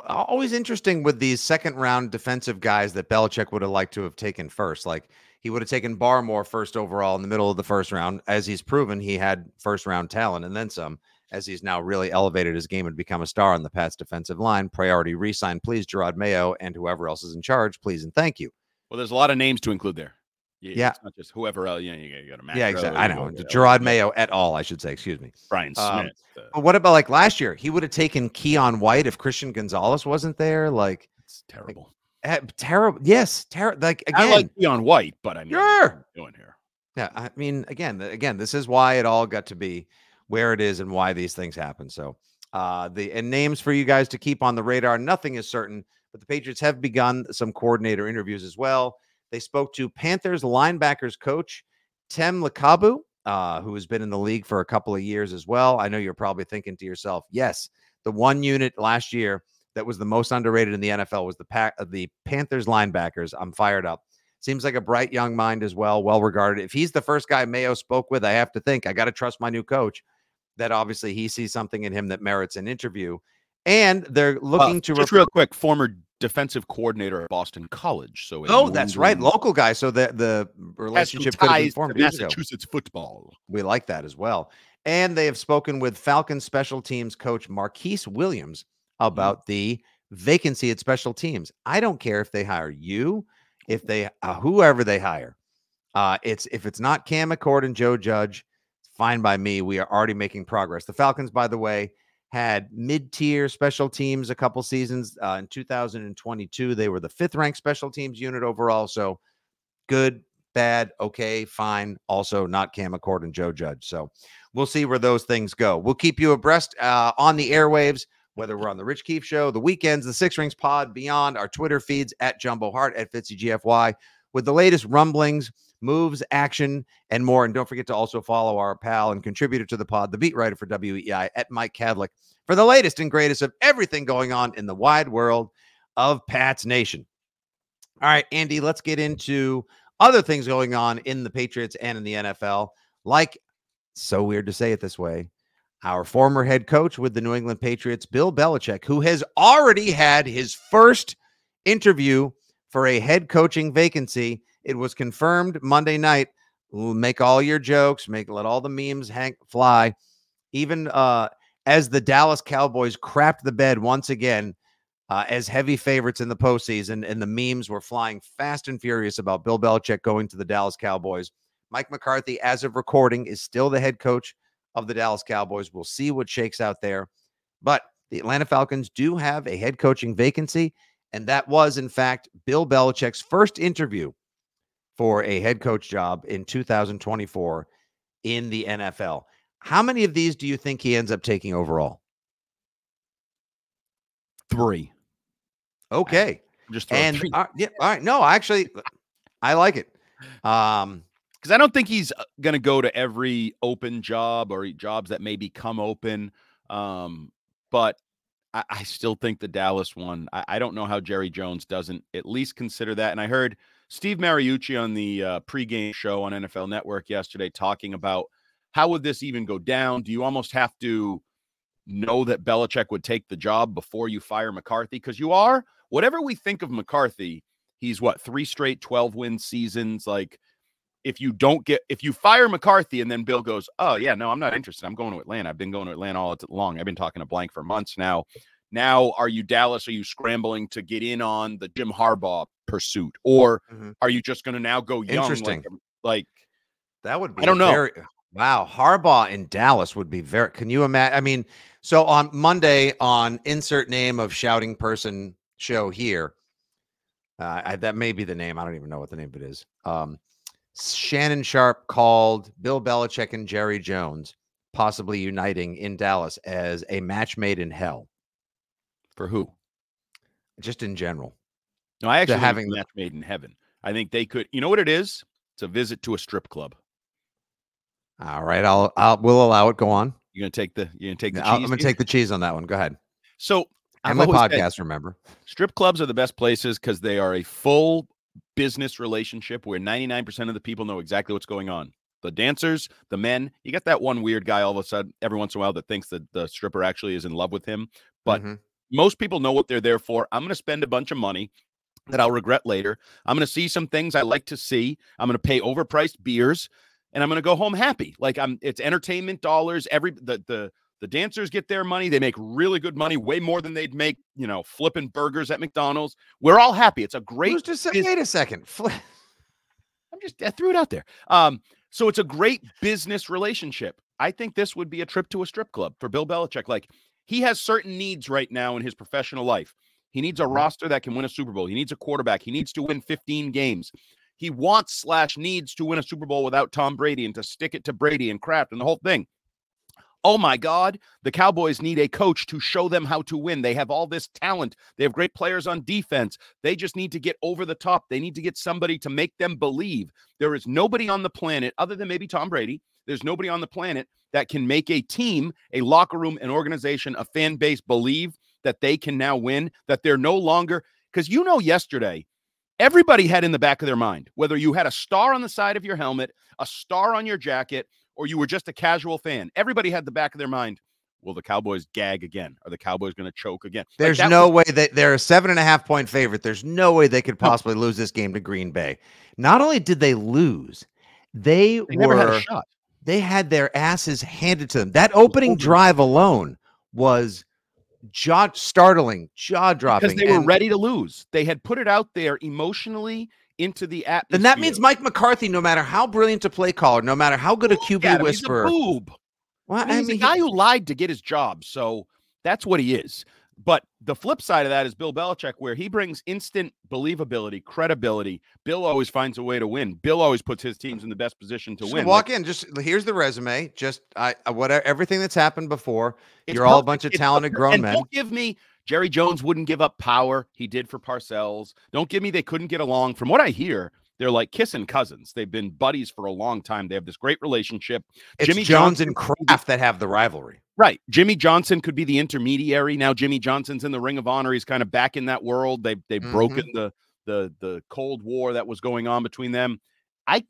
always interesting with these second round defensive guys that Belichick would have liked to have taken first. Like he would have taken Barmore first overall in the middle of the first round. As he's proven, he had first round talent and then some. As he's now really elevated his game and become a star on the Pats defensive line. Priority resign, please, Jerod Mayo, and whoever else is in charge, please and thank you. Well, there's a lot of names to include there. Y- Yeah. It's not just whoever else. You, know, you got to Matt yeah, exactly. I know. Uh, Jerod Mayo et al. I should say. Excuse me. Brian Smith. Um, uh, But what about like last year? He would have taken Keion White if Christian Gonzalez wasn't there. Like it's terrible. terrible. Yes, terrible. Like again, I like Keion White, but I mean, Sure. doing here? Yeah, I mean, again, again, this is why it all got to be where it is and why these things happen. So, uh, the and names for you guys to keep on the radar. Nothing is certain, but the Patriots have begun some coordinator interviews as well. They spoke to Panthers linebackers coach Tem Lukabu, uh, who has been in the league for a couple of years as well. I know you're probably thinking to yourself, yes, the one unit last year that was the most underrated in the NFL was the pack the Panthers linebackers. I'm fired up. Seems like a bright young mind as well, well regarded. If he's the first guy Mayo spoke with, I have to think I got to trust my new coach. That obviously he sees something in him that merits an interview, and they're looking Uh, to. just rep- real quick, former defensive coordinator at Boston College. So oh, that's right, local guy. So the the relationship could have ties to formed ago. Massachusetts football. We like that as well. And they have spoken with Falcons special teams coach Marquice Williams about the vacancy at special teams. I don't care if they hire you, if they uh, whoever they hire. Uh, it's if it's not Cam Achord and Joe Judge, fine by me. We are already making progress. The Falcons, by the way, had mid-tier special teams a couple seasons. Uh, in 2022, they were the fifth ranked special teams unit overall. So good bad, okay, fine. Also, not Cam Achord and Joe Judge. So we'll see where those things go. We'll keep you abreast uh, on the airwaves, whether we're on the Rich Keefe Show, the weekends, the Six Rings Pod, beyond our Twitter feeds at Jumbo Hart at Fitzy GFY with the latest rumblings, moves, action, and more. And don't forget to also follow our pal and contributor to the pod, the beat writer for WEEI at Mike Kadlick, for the latest and greatest of everything going on in the wide world of Pat's Nation. All right, Andy, let's get into other things going on in the Patriots and in the NFL. Like, so weird to say it this way, our former head coach with the New England Patriots, Bill Belichick, who has already had his first interview for a head coaching vacancy. It was confirmed Monday night. Make all your jokes, make let all the memes hang fly. Even uh, as the Dallas Cowboys crapped the bed once again uh, as heavy favorites in the postseason, and the memes were flying fast and furious about Bill Belichick going to the Dallas Cowboys. Mike McCarthy, as of recording, is still the head coach of the Dallas Cowboys. We'll see what shakes out there. But the Atlanta Falcons do have a head coaching vacancy, and that was, in fact, Bill Belichick's first interview for a head coach job in 2024 in the NFL. How many of these do you think he ends up taking overall? Three. Okay. Just and uh, yeah, all right. No, actually, I like it. Um, because I don't think he's uh, going to go to every open job or jobs that may become open. Um, but I, I, still think the Dallas one. I, I, don't know how Jerry Jones doesn't at least consider that. And I heard Steve Mariucci on the uh, pregame show on NFL Network yesterday talking about how would this even go down. Do you almost have to know that Belichick would take the job before you fire McCarthy? Because you are whatever we think of McCarthy, he's what three straight 12 win seasons. Like, if you don't get, if you fire McCarthy and then Bill goes, Oh, yeah, no, I'm not interested. I'm going to Atlanta. I've been going to Atlanta all long. I've been talking to blank for months now. Now, are you Dallas? Are you scrambling to get in on the Jim Harbaugh pursuit? Or mm-hmm. are you just going to now go young? Interesting. Like, like, that would be, I don't know. Very, wow. Harbaugh in Dallas would be very, can you imagine? I mean, so on Monday, on insert name of shouting person show here. Uh, I, that may be the name. I don't even know what the name of it is. Um, Shannon Sharpe called Bill Belichick and Jerry Jones possibly uniting in Dallas as a match made in hell. For who? Just in general. No, I actually having match made in heaven. I think they could. You know what it is? It's a visit to a strip club. All right, I'll I'll we'll allow it. Go on. You're gonna take the you're gonna take the cheese. I'm gonna take the cheese on that one. Go ahead. So and my podcast, remember. Strip clubs are the best places because they are a full business relationship where 99% of the people know exactly what's going on. The dancers, the men, you get that one weird guy all of a sudden every once in a while that thinks that the stripper actually is in love with him. But mm-hmm. Most people know what they're there for. I'm going to spend a bunch of money that I'll regret later. I'm going to see some things I like to see. I'm going to pay overpriced beers and I'm going to go home happy. Like I'm it's entertainment dollars. Every the the the dancers get their money. They make really good money, way more than they'd make, you know, flipping burgers at McDonald's. We're all happy. It's a great. Who's just say, wait a second. I'm just I threw it out there. Um, so it's a great business relationship. I think this would be a trip to a strip club for Bill Belichick. Like he has certain needs right now in his professional life. He needs a mm-hmm. roster that can win a Super Bowl. He needs a quarterback. He needs to win 15 games. He wants slash needs to win a Super Bowl without Tom Brady and to stick it to Brady and Kraft and the whole thing oh my God, the Cowboys need a coach to show them how to win. They have all this talent. They have great players on defense. They just need to get over the top. They need to get somebody to make them believe. There is nobody on the planet, other than maybe Tom Brady, there's nobody on the planet that can make a team, a locker room, an organization, a fan base believe that they can now win, that they're no longer. Because you know, yesterday, everybody had in the back of their mind, whether you had a star on the side of your helmet, a star on your jacket, or you were just a casual fan. Everybody had the back of their mind, will the Cowboys gag again? Are the Cowboys going to choke again? There's like no was- way that they're a seven and a half point favorite. There's no way they could possibly no. lose this game to Green Bay. Not only did they lose, they, they were, never had a shot. They had their asses handed to them. That opening drive alone was jaw startling, jaw dropping. Because they were ready to lose. They had put it out there emotionally into the atmosphere. Then that means Mike McCarthy, no matter how brilliant a play caller, no matter how good a QB whisperer, he's a boob. Well, I mean, he's a guy who lied to get his job, so that's what he is. But the flip side of that is Bill Belichick, where he brings instant believability, credibility. Bill always finds a way to win. Bill always puts his teams in the best position to Just win. walk Like, in. Just here's the resume. Just I whatever everything that's happened before. You're all a bunch of It's talented perfect. grown and men. Don't give me Jerry Jones wouldn't give up power. He did for Parcells. Don't give me they couldn't get along. From what I hear, they're like kissing cousins. They've been buddies for a long time. They have this great relationship. It's Jimmy Jones Johnson and Kraft that have the rivalry. Right. Jimmy Johnson could be the intermediary. Now Jimmy Johnson's in the Ring of Honor. He's kind of back in that world. They've they've Mhm. broken the the the Cold War that was going on between them. I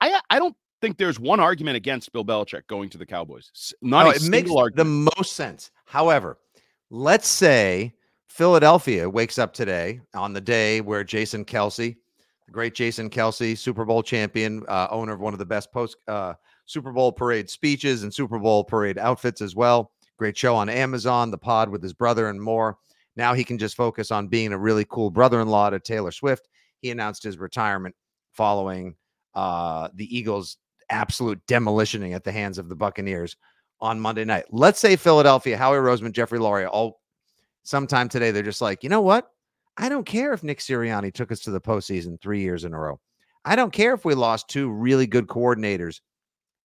I I don't think there's one argument against Bill Belichick going to the Cowboys. Not No, it makes argument. the most sense. However, let's say Philadelphia wakes up today on the day where Jason Kelce, the great Jason Kelce, Super Bowl champion, uh, owner of one of the best post uh, Super Bowl parade speeches and Super Bowl parade outfits as well. Great show on Amazon, The Pod with his brother and more. Now he can just focus on being a really cool brother-in-law to Taylor Swift. He announced his retirement following uh, the Eagles' absolute demolitioning at the hands of the Buccaneers on Monday night. Let's say Philadelphia, Howie Roseman, Jeffrey Lurie, all sometime today, they're just like, you know what? I don't care if Nick Sirianni took us to the postseason three years in a row. I don't care if we lost two really good coordinators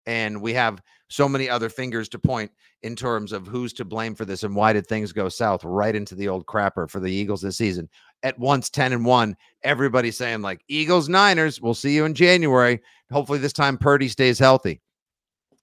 and we have so many other fingers to point in terms of who's to blame for this and why did things go south right into the old crapper for the Eagles this season. At once 10 and 1, everybody saying like Eagles Niners, we'll see you in January. Hopefully this time Purdy stays healthy.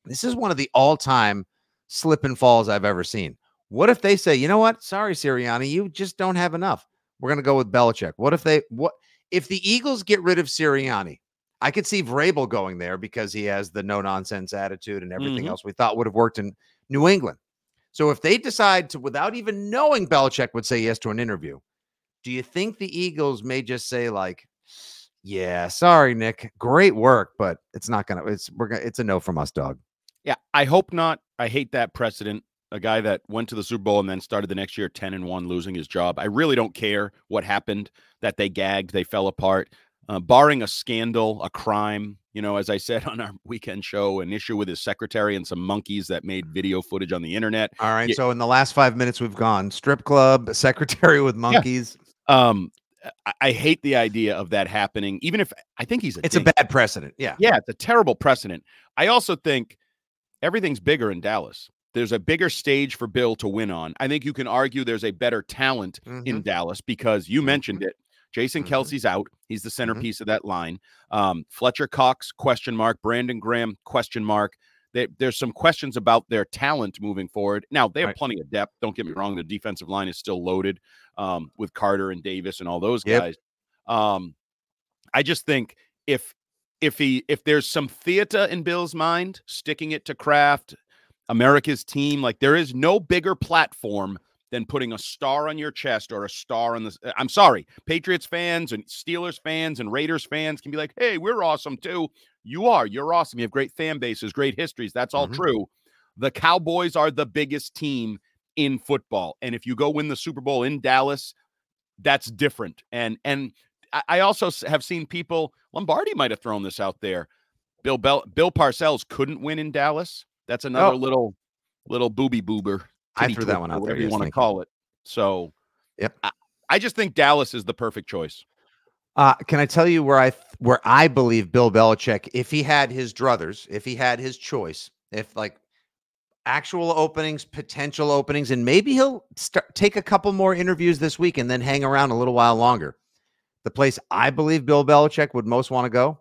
This is one of the all-time slip and falls I've ever seen. What if they say, you know what? Sorry, Sirianni, you just don't have enough. We're gonna go with Belichick. What if they what if the Eagles get rid of Sirianni? I could see Vrabel going there because he has the no nonsense attitude and everything Mhm. else we thought would have worked in New England. So if they decide to, without even knowing Belichick would say yes to an interview, do you think the Eagles may just say like, "Yeah, sorry, Nick, great work, but it's not gonna. It's we're gonna. It's a no from us, dog." Yeah, I hope not. I hate that precedent. A guy that went to the Super Bowl and then started the next year 10 and 1 losing his job. I really don't care what happened that they gagged, they fell apart. Uh, barring a scandal, a crime, you know, as I said on our weekend show, an issue with his secretary and some monkeys that made video footage on the internet. All right. Yeah. So in the last five minutes, we've gone strip club, secretary with monkeys. Um, I, I hate the idea of that happening, even if I think he's a It's a bad precedent. Yeah. Yeah, it's a terrible precedent. I also think everything's bigger in Dallas. There's a bigger stage for Bill to win on. I think you can argue there's a better talent in Mhm. Dallas because you mentioned it. Jason Mhm. Kelce's out. He's the centerpiece of that line. Um, Fletcher Cox, question mark. Brandon Graham, question mark. They, there's some questions about their talent moving forward. Now, they have Right. plenty of depth. Don't get me wrong. The defensive line is still loaded um, with Carter and Davis and all those Yep. guys. Um, I just think if if he if there's some theater in Bill's mind, sticking it to Kraft, America's team, like there is no bigger platform than putting a star on your chest or a star on the. I'm sorry, Patriots fans and Steelers fans and Raiders fans can be like, "Hey, we're awesome too." You are. You're awesome. You have great fan bases, great histories. That's all Mhm. true. The Cowboys are the biggest team in football, and if you go win the Super Bowl in Dallas, that's different. And and I, I also have seen people. Lombardi might have thrown this out there. Bill Bell, Bill Parcells couldn't win in Dallas. That's another Oh. little little booby boober. I threw that one out there, whatever you want to call it. So, Yep. I, I just think Dallas is the perfect choice. Uh, can I tell you where I where I believe Bill Belichick, if he had his druthers, if he had his choice, if like actual openings, potential openings, and maybe he'll start take a couple more interviews this week and then hang around a little while longer. The place I believe Bill Belichick would most want to go,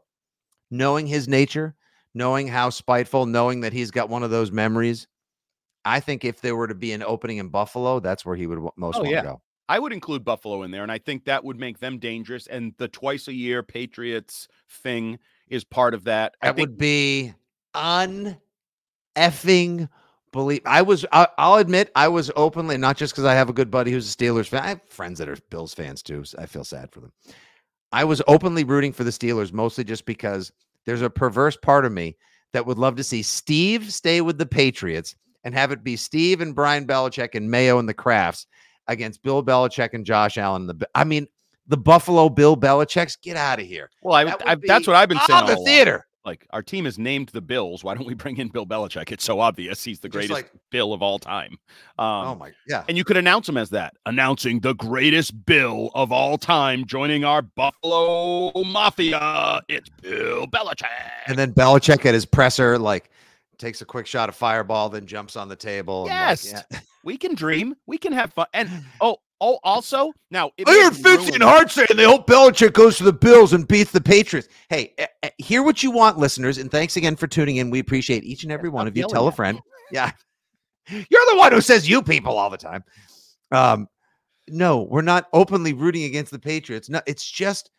knowing his nature, knowing how spiteful, knowing that he's got one of those memories. I think if there were to be an opening in Buffalo, that's where he would most Oh, want yeah. to go. I would include Buffalo in there, and I think that would make them dangerous. And the twice a year Patriots thing is part of that. I That think would be un effing believe. I was. I, I'll admit, I was openly not just because I have a good buddy who's a Steelers fan. I have friends that are Bills fans too. So I feel sad for them. I was openly rooting for the Steelers mostly just because there's a perverse part of me that would love to see Steve stay with the Patriots and have it be Steve and Brian Belichick and Mayo and the Krafts against Bill Belichick and Josh Allen. The I mean, the Buffalo Bill Belichick's get out of here. well, I, That I, that's what I've been saying. on the all along. theater. Like our team is named the Bills. Why don't we bring in Bill Belichick? It's so obvious. He's the Just greatest like- Bill of all time. Um, oh my, yeah. and you could announce him as that, announcing the greatest Bill of all time, joining our Buffalo Mafia. It's Bill Belichick. And then Belichick at his presser, like, takes a quick shot of fireball, then jumps on the table. and, like, Yes. yeah. we can dream. We can have fun. And oh, oh, also now I heard ruined- and Hart saying they hope Belichick goes to the Bills and beats the Patriots. Hey, eh, eh, hear what you want, listeners, and thanks again for tuning in. We appreciate each and every one stop of you. Tell a friend. Yeah, you're the one who says you people all the time. Um, no, we're not openly rooting against the Patriots. No, it's just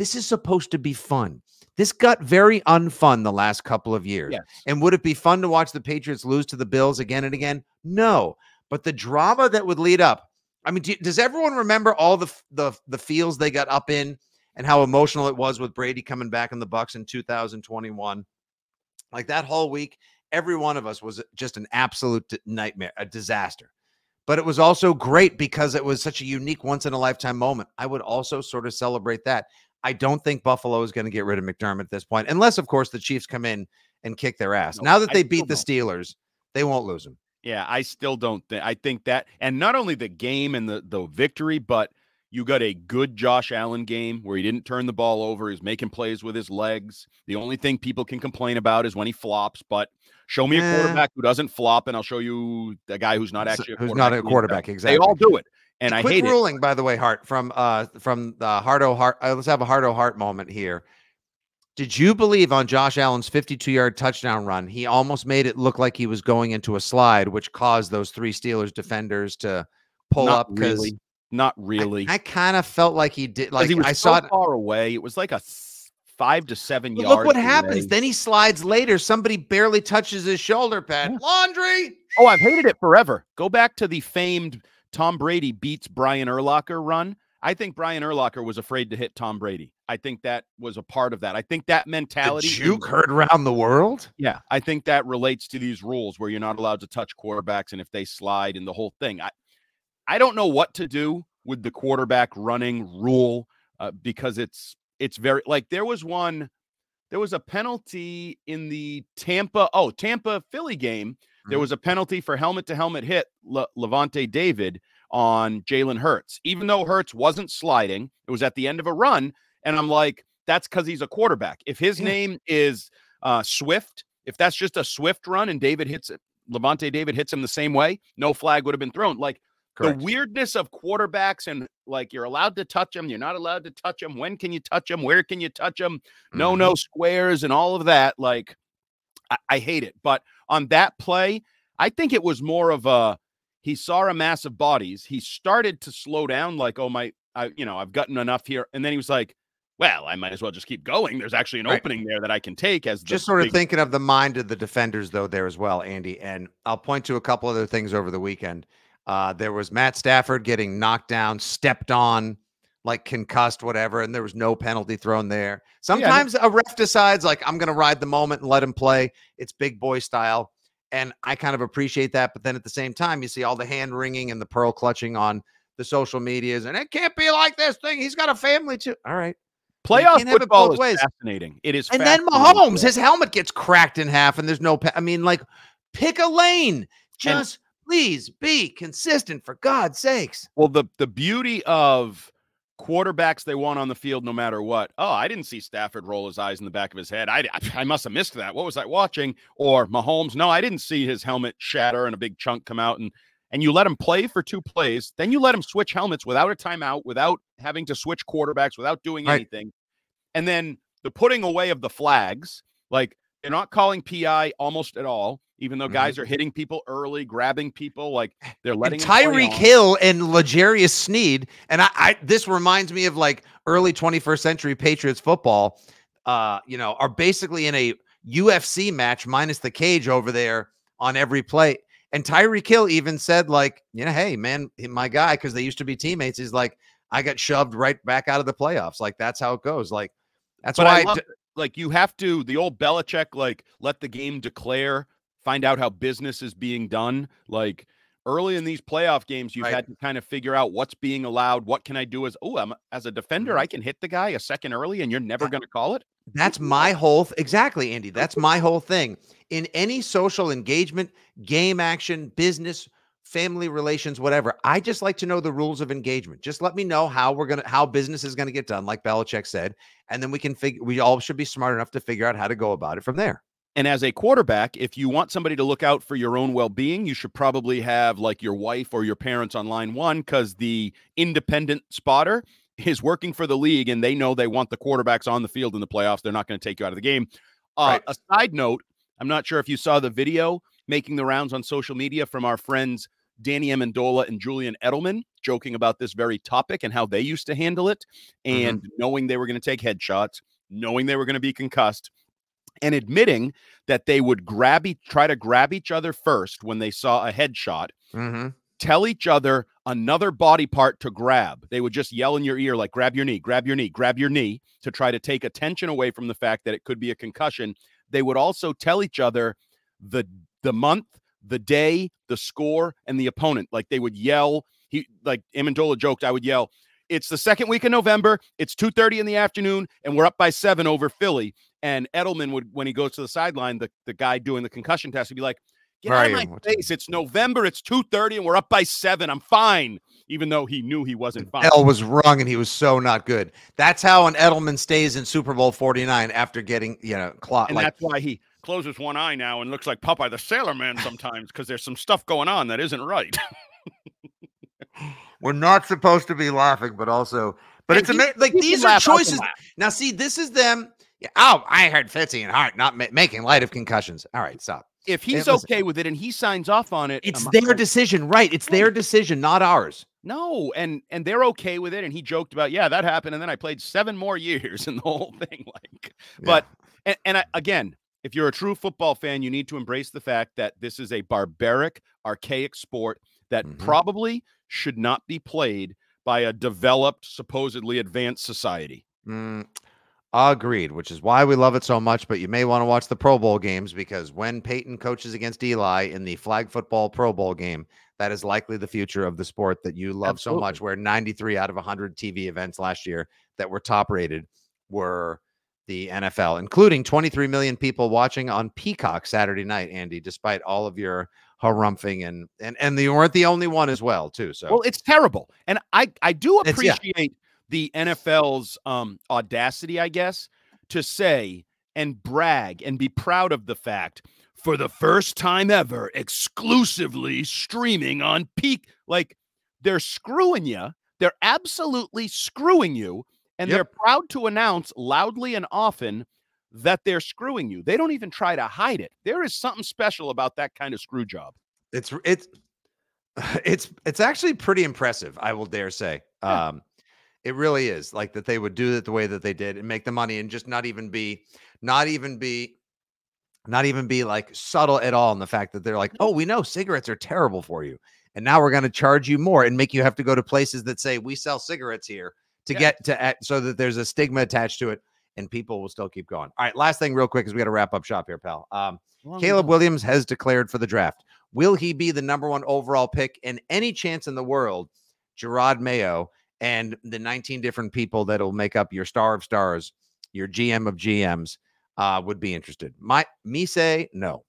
this is supposed to be fun. This got very unfun the last couple of years. Yes. And would it be fun to watch the Patriots lose to the Bills again and again? No. But the drama that would lead up. I mean, do, does everyone remember all the the the feels they got up in and how emotional it was with Brady coming back in the Bucks in 2021? Like that whole week, every one of us was just an absolute nightmare, a disaster. But it was also great because it was such a unique once in a lifetime moment. I would also sort of celebrate that. I don't think Buffalo is going to get rid of McDermott at this point, unless, of course, the Chiefs come in and kick their ass. No, now that they still beat the. Steelers, they won't lose him. Yeah, I still don't think I think that and not only the game and the the victory, but you got a good Josh Allen game where he didn't turn the ball over, he's making plays with his legs. The only thing people can complain about is when he flops, but show me a Eh. quarterback who doesn't flop and I'll show you the guy who's not actually a who's not a quarterback, exactly. They all do it. And I Quick hate it. ruling, by the way, Hart from uh from the Hardo Hart. Uh, let's have a Hardo Hart moment here. Did you believe on Josh Allen's 52 yard touchdown run, he almost made it look like he was going into a slide, which caused those three Steelers defenders to pull Not up? Because really. Not really. I, kind of felt like he did. Like he was I so saw it. far away. It was like a five to seven But yards. look what happens. Then he slides later. Somebody barely touches his shoulder pad. Yeah. Laundry. Oh, I've hated it forever. Go back to the famed Tom Brady beats Brian Urlacher run. I think Brian Urlacher was afraid to hit Tom Brady. I think that was a part of that. I think that The mentality. juke heard around the world. Yeah, I think that relates to these rules where you're not allowed to touch quarterbacks and if they slide and the whole thing. I I don't know what to do with the quarterback running rule uh, because it's it's very like there was one there was a penalty in the Tampa oh Tampa Philly game there Mhm. was a penalty for helmet to helmet hit Le- Lavonte David on Jalen Hurts even though Hurts wasn't sliding it was at the end of a run and I'm like that's cuz he's a quarterback if his Yeah. name is uh Swift if that's just a Swift run and David hits it Lavonte David hits him the same way no flag would have been thrown like Correct. the weirdness of quarterbacks and like you're allowed to touch them, you're not allowed to touch them. When can you touch them? Where can you touch them? No, Mhm. no squares and all of that. Like, I, I hate it. But on that play, I think it was more of a he saw a mass of bodies. He started to slow down, like, oh my, I, you know, I've gotten enough here. And then he was like, well, I might as well just keep going. There's actually an Right. opening there that I can take as Just sort of thinking of the mind of the defenders, though, there as well, Andy. And I'll point to a couple other things over the weekend. Uh, there was Matt Stafford getting knocked down, stepped on, like concussed, whatever, and there was no penalty thrown there. Oh, Sometimes a ref decides, like, I'm going to ride the moment and let him play. It's big boy style. And I kind of appreciate that. But then at the same time, you see all the hand wringing and the pearl clutching on the social medias. And it can't be like this thing. He's got a family too. All right. playoff can't have it football is ways. fascinating. It is, And then. Mahomes, his helmet gets cracked in half, and there's no. Pa- I mean, like, pick a lane. Just please be consistent, for God's sakes. Well, the the beauty of quarterbacks they want on the field no matter what. Oh, I didn't see Stafford roll his eyes in the back of his head. I I must have missed that. What was I watching? Or Mahomes, no, I didn't see his helmet shatter and a big chunk come out and and you let him play for two plays, then you let him switch helmets without a timeout, without having to switch quarterbacks, without doing Right. anything. And then the putting away of the flags, like they're not calling PI almost at all, even though Mhm. guys are hitting people early, grabbing people, like they're And letting Tyreek. Hill and L'Jarius Sneed, and I, I this reminds me of like early 21st century Patriots football. Uh, you know, are basically in a UFC match minus the cage over there on every play. And Tyreek Hill even said, like, you know, hey man, my guy, because they used to be teammates. He's like, I got shoved right back out of the playoffs. Like that's how it goes. Like that's But why I love it. Like you have to the old Belichick like let the game declare, find out how business is being done. Like early in these playoff games, you've Right. had to kind of figure out what's being allowed. What can I do as oh, I'm as a defender, Mhm. I can hit the guy a second early, and you're never going to call it. That's my whole th- exactly, Andy. That's my whole thing. In any social engagement, game action, business, family relations, whatever, I just like to know the rules of engagement. Just let me know how we're gonna how business is gonna get done, like Belichick said, and then we can figure. We all should be smart enough to figure out how to go about it from there. And as a quarterback, if you want somebody to look out for your own well being, you should probably have like your wife or your parents on line one because the independent spotter is working for the league and they know they want the quarterbacks on the field in the playoffs. They're not going to take you out of the game. Uh, right. A side note I'm not sure if you saw the video making the rounds on social media from our friends Danny Amendola and Julian Edelman joking about this very topic and how they used to handle it and mm-hmm. knowing they were going to take headshots, knowing they were going to be concussed and admitting that they would grab each, try to grab each other first when they saw a headshot, mm-hmm. tell each other another body part to grab. They would just yell in your ear, like, grab your knee, grab your knee, grab your knee, to try to take attention away from the fact that it could be a concussion. They would also tell each other the the month, the day, the score, and the opponent. Like they would yell. He like Amendola joked, I would yell, it's the second week of November. It's 2:30 in the afternoon, and we're up by seven over Philly. And Edelman would, when he goes to the sideline, the, the guy doing the concussion test would be like, Get out of my face. It's November. It's 2:30, and we're up by seven. I'm fine. Even though he knew he wasn't fine. L was wrong and he was so not good. That's how an Edelman stays in Super Bowl 49 after getting, you know, clock. And like, that's why he closes one eye now and looks like Popeye the Sailor Man sometimes because there's some stuff going on that isn't right. We're not supposed to be laughing, but also, but and it's amazing. Like these are choices. Now, see, this is them. Yeah, oh, I heard Fitzy and Hart not ma- making light of concussions. All right, stop. If he's okay with it and he signs off on it, it's their decision, right? It's their decision, not ours. No, and and they're okay with it. And he joked about, yeah, that happened, and then I played seven more years in the whole thing. Like, but and, and I, again, if you're a true football fan, you need to embrace the fact that this is a barbaric, archaic sport that mm-hmm. probably should not be played by a developed, supposedly advanced society. Mm, agreed, which is why we love it so much. But you may want to watch the Pro Bowl games because when Peyton coaches against Eli in the flag football Pro Bowl game, that is likely the future of the sport that you love Absolutely. so much. Where 93 out of 100 TV events last year that were top rated were the NFL, including 23 million people watching on Peacock Saturday night, Andy, despite all of your harumphing and and and they weren't the only one as well too so well it's terrible and i i do appreciate yeah. the nfl's um audacity i guess to say and brag and be proud of the fact for the first time ever exclusively streaming on peak like they're screwing you they're absolutely screwing you and yep. they're proud to announce loudly and often that they're screwing you. They don't even try to hide it. There is something special about that kind of screw job. It's it's it's it's actually pretty impressive, I will dare say. Yeah. Um it really is like that they would do it the way that they did and make the money and just not even be not even be not even be like subtle at all in the fact that they're like, "Oh, we know cigarettes are terrible for you." And now we're going to charge you more and make you have to go to places that say we sell cigarettes here to yeah. get to act so that there's a stigma attached to it and people will still keep going. All right, last thing, real quick, is we got to wrap up shop here, pal. Um, Caleb Williams has declared for the draft. Will he be the number one overall pick? And any chance in the world, Jerod Mayo and the 19 different people that'll make up your star of stars, your GM of GMs, uh, would be interested. My me say no.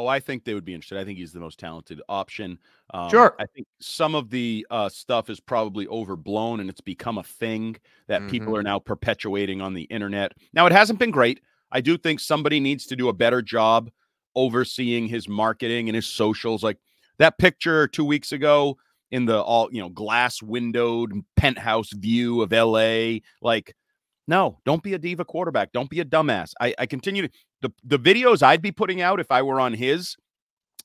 Oh, I think they would be interested. I think he's the most talented option. Um, sure. I think some of the uh, stuff is probably overblown and it's become a thing that mm-hmm. people are now perpetuating on the internet. Now, it hasn't been great. I do think somebody needs to do a better job overseeing his marketing and his socials. Like that picture two weeks ago in the all, you know, glass windowed penthouse view of LA. Like, no, don't be a diva quarterback. Don't be a dumbass. I, I continue to the the videos I'd be putting out if I were on his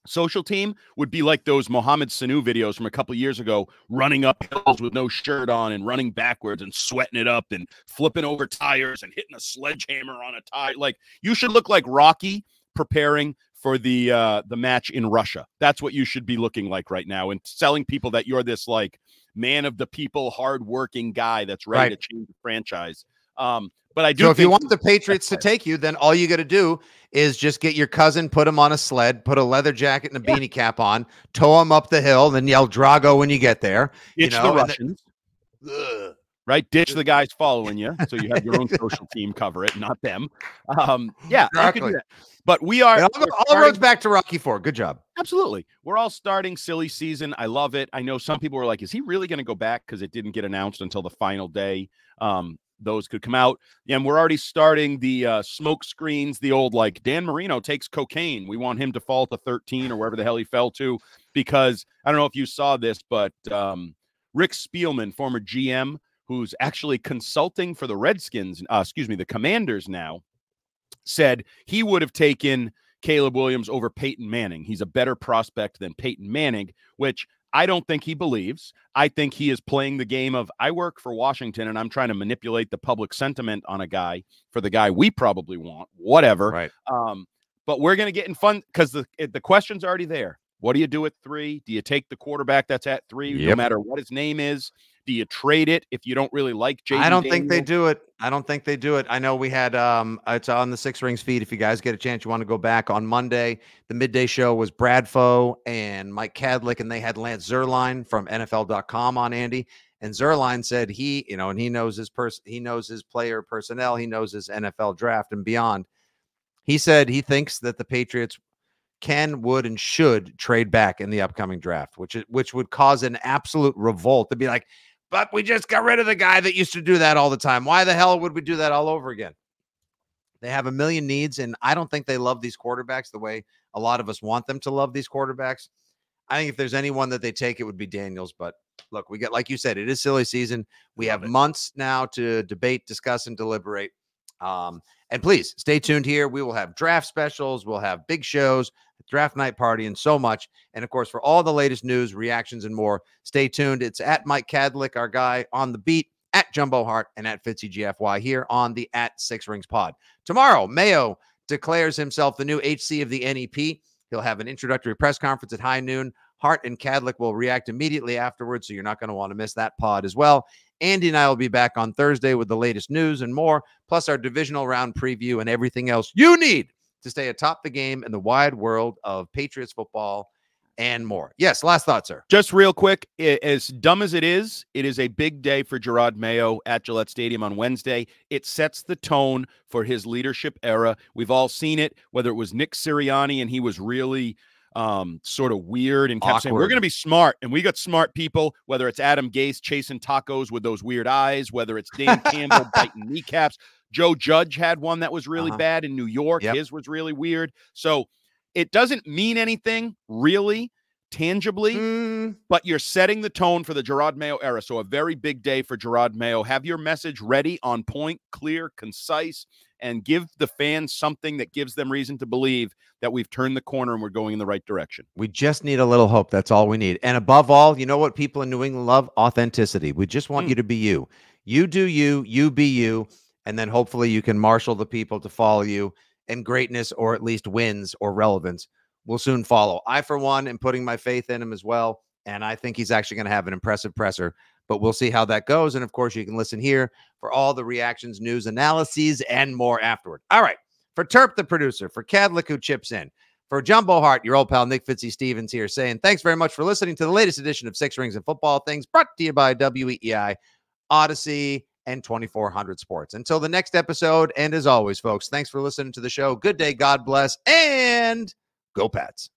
social team would be like those Mohamed Sanu videos from a couple years ago, running up hills with no shirt on and running backwards and sweating it up and flipping over tires and hitting a sledgehammer on a tire. Like you should look like Rocky preparing for the uh the match in Russia. That's what you should be looking like right now and selling people that you're this like man of the people, hardworking guy that's ready right. to change the franchise. Um, but I do. So if you want the Patriots to take you, then all you got to do is just get your cousin, put him on a sled, put a leather jacket and a yeah. beanie cap on, tow him up the hill, then yell Drago when you get there. It's you know, the Russians. Then, right? Ditch the guys following you, so you have your own social team cover it, not them. Um, yeah, exactly. But we are all, all roads back to Rocky Four. Good job. Absolutely, we're all starting silly season. I love it. I know some people were like, "Is he really going to go back?" Because it didn't get announced until the final day. Um, those could come out. And we're already starting the uh, smoke screens, the old like Dan Marino takes cocaine. We want him to fall to 13 or wherever the hell he fell to, because I don't know if you saw this, but um, Rick Spielman, former GM, who's actually consulting for the Redskins, uh, excuse me, the Commanders now, said he would have taken Caleb Williams over Peyton Manning. He's a better prospect than Peyton Manning, which I don't think he believes. I think he is playing the game of I work for Washington and I'm trying to manipulate the public sentiment on a guy for the guy we probably want, whatever. Right. Um, but we're going to get in fun because the the question's already there. What do you do at three? Do you take the quarterback that's at three, yep. no matter what his name is? Do you trade it if you don't really like Jay? I don't Daniel? think they do it. I don't think they do it. I know we had um it's on the Six Rings feed. If you guys get a chance, you want to go back on Monday. The midday show was Bradfo and Mike Kadlick, and they had Lance Zierlein from NFL.com on Andy. And Zierlein said he, you know, and he knows his person, he knows his player personnel, he knows his NFL draft and beyond. He said he thinks that the Patriots can, would, and should trade back in the upcoming draft, which which would cause an absolute revolt to be like, but we just got rid of the guy that used to do that all the time. Why the hell would we do that all over again? They have a million needs, and I don't think they love these quarterbacks the way a lot of us want them to love these quarterbacks. I think if there's anyone that they take, it would be Daniels. But look, we get like you said, it is silly season. We love have it. months now to debate, discuss, and deliberate. Um, and please stay tuned here. We will have draft specials, we'll have big shows, draft night party, and so much. And of course, for all the latest news, reactions, and more, stay tuned. It's at Mike Kadlick, our guy on the beat, at Jumbo Hart, and at Fitzy GFY here on the at Six Rings Pod. Tomorrow, Mayo declares himself the new HC of the NEP. He'll have an introductory press conference at high noon. Hart and Kadlick will react immediately afterwards, so you're not going to want to miss that pod as well. Andy and I will be back on Thursday with the latest news and more, plus our divisional round preview and everything else you need to stay atop the game in the wide world of Patriots football and more. Yes, last thought, sir. Just real quick, as dumb as it is, it is a big day for Jerod Mayo at Gillette Stadium on Wednesday. It sets the tone for his leadership era. We've all seen it, whether it was Nick Sirianni and he was really um, sort of weird and kept Awkward. saying, We're going to be smart. And we got smart people, whether it's Adam Gase chasing tacos with those weird eyes, whether it's Dan Campbell biting kneecaps. Joe Judge had one that was really uh-huh. bad in New York. Yep. His was really weird. So it doesn't mean anything really tangibly, mm. but you're setting the tone for the Jerod Mayo era. So a very big day for Jerod Mayo. Have your message ready, on point, clear, concise, and give the fans something that gives them reason to believe that we've turned the corner and we're going in the right direction. We just need a little hope. That's all we need. And above all, you know what people in New England love? Authenticity. We just want mm. you to be you. You do you, you be you, and then hopefully you can marshal the people to follow you and greatness or at least wins or relevance will soon follow. I, for one, am putting my faith in him as well. And I think he's actually going to have an impressive presser, but we'll see how that goes. And of course, you can listen here for all the reactions, news, analyses, and more afterward. All right. For Terp, the producer, for Kadlick, who chips in, for Jumbo Hart, your old pal Nick Fitzy Stevens here saying thanks very much for listening to the latest edition of Six Rings and Football Things brought to you by WEEI, Audacy, and 2400 Sports. Until the next episode, and as always, folks, thanks for listening to the show. Good day, God bless, and Go Pats.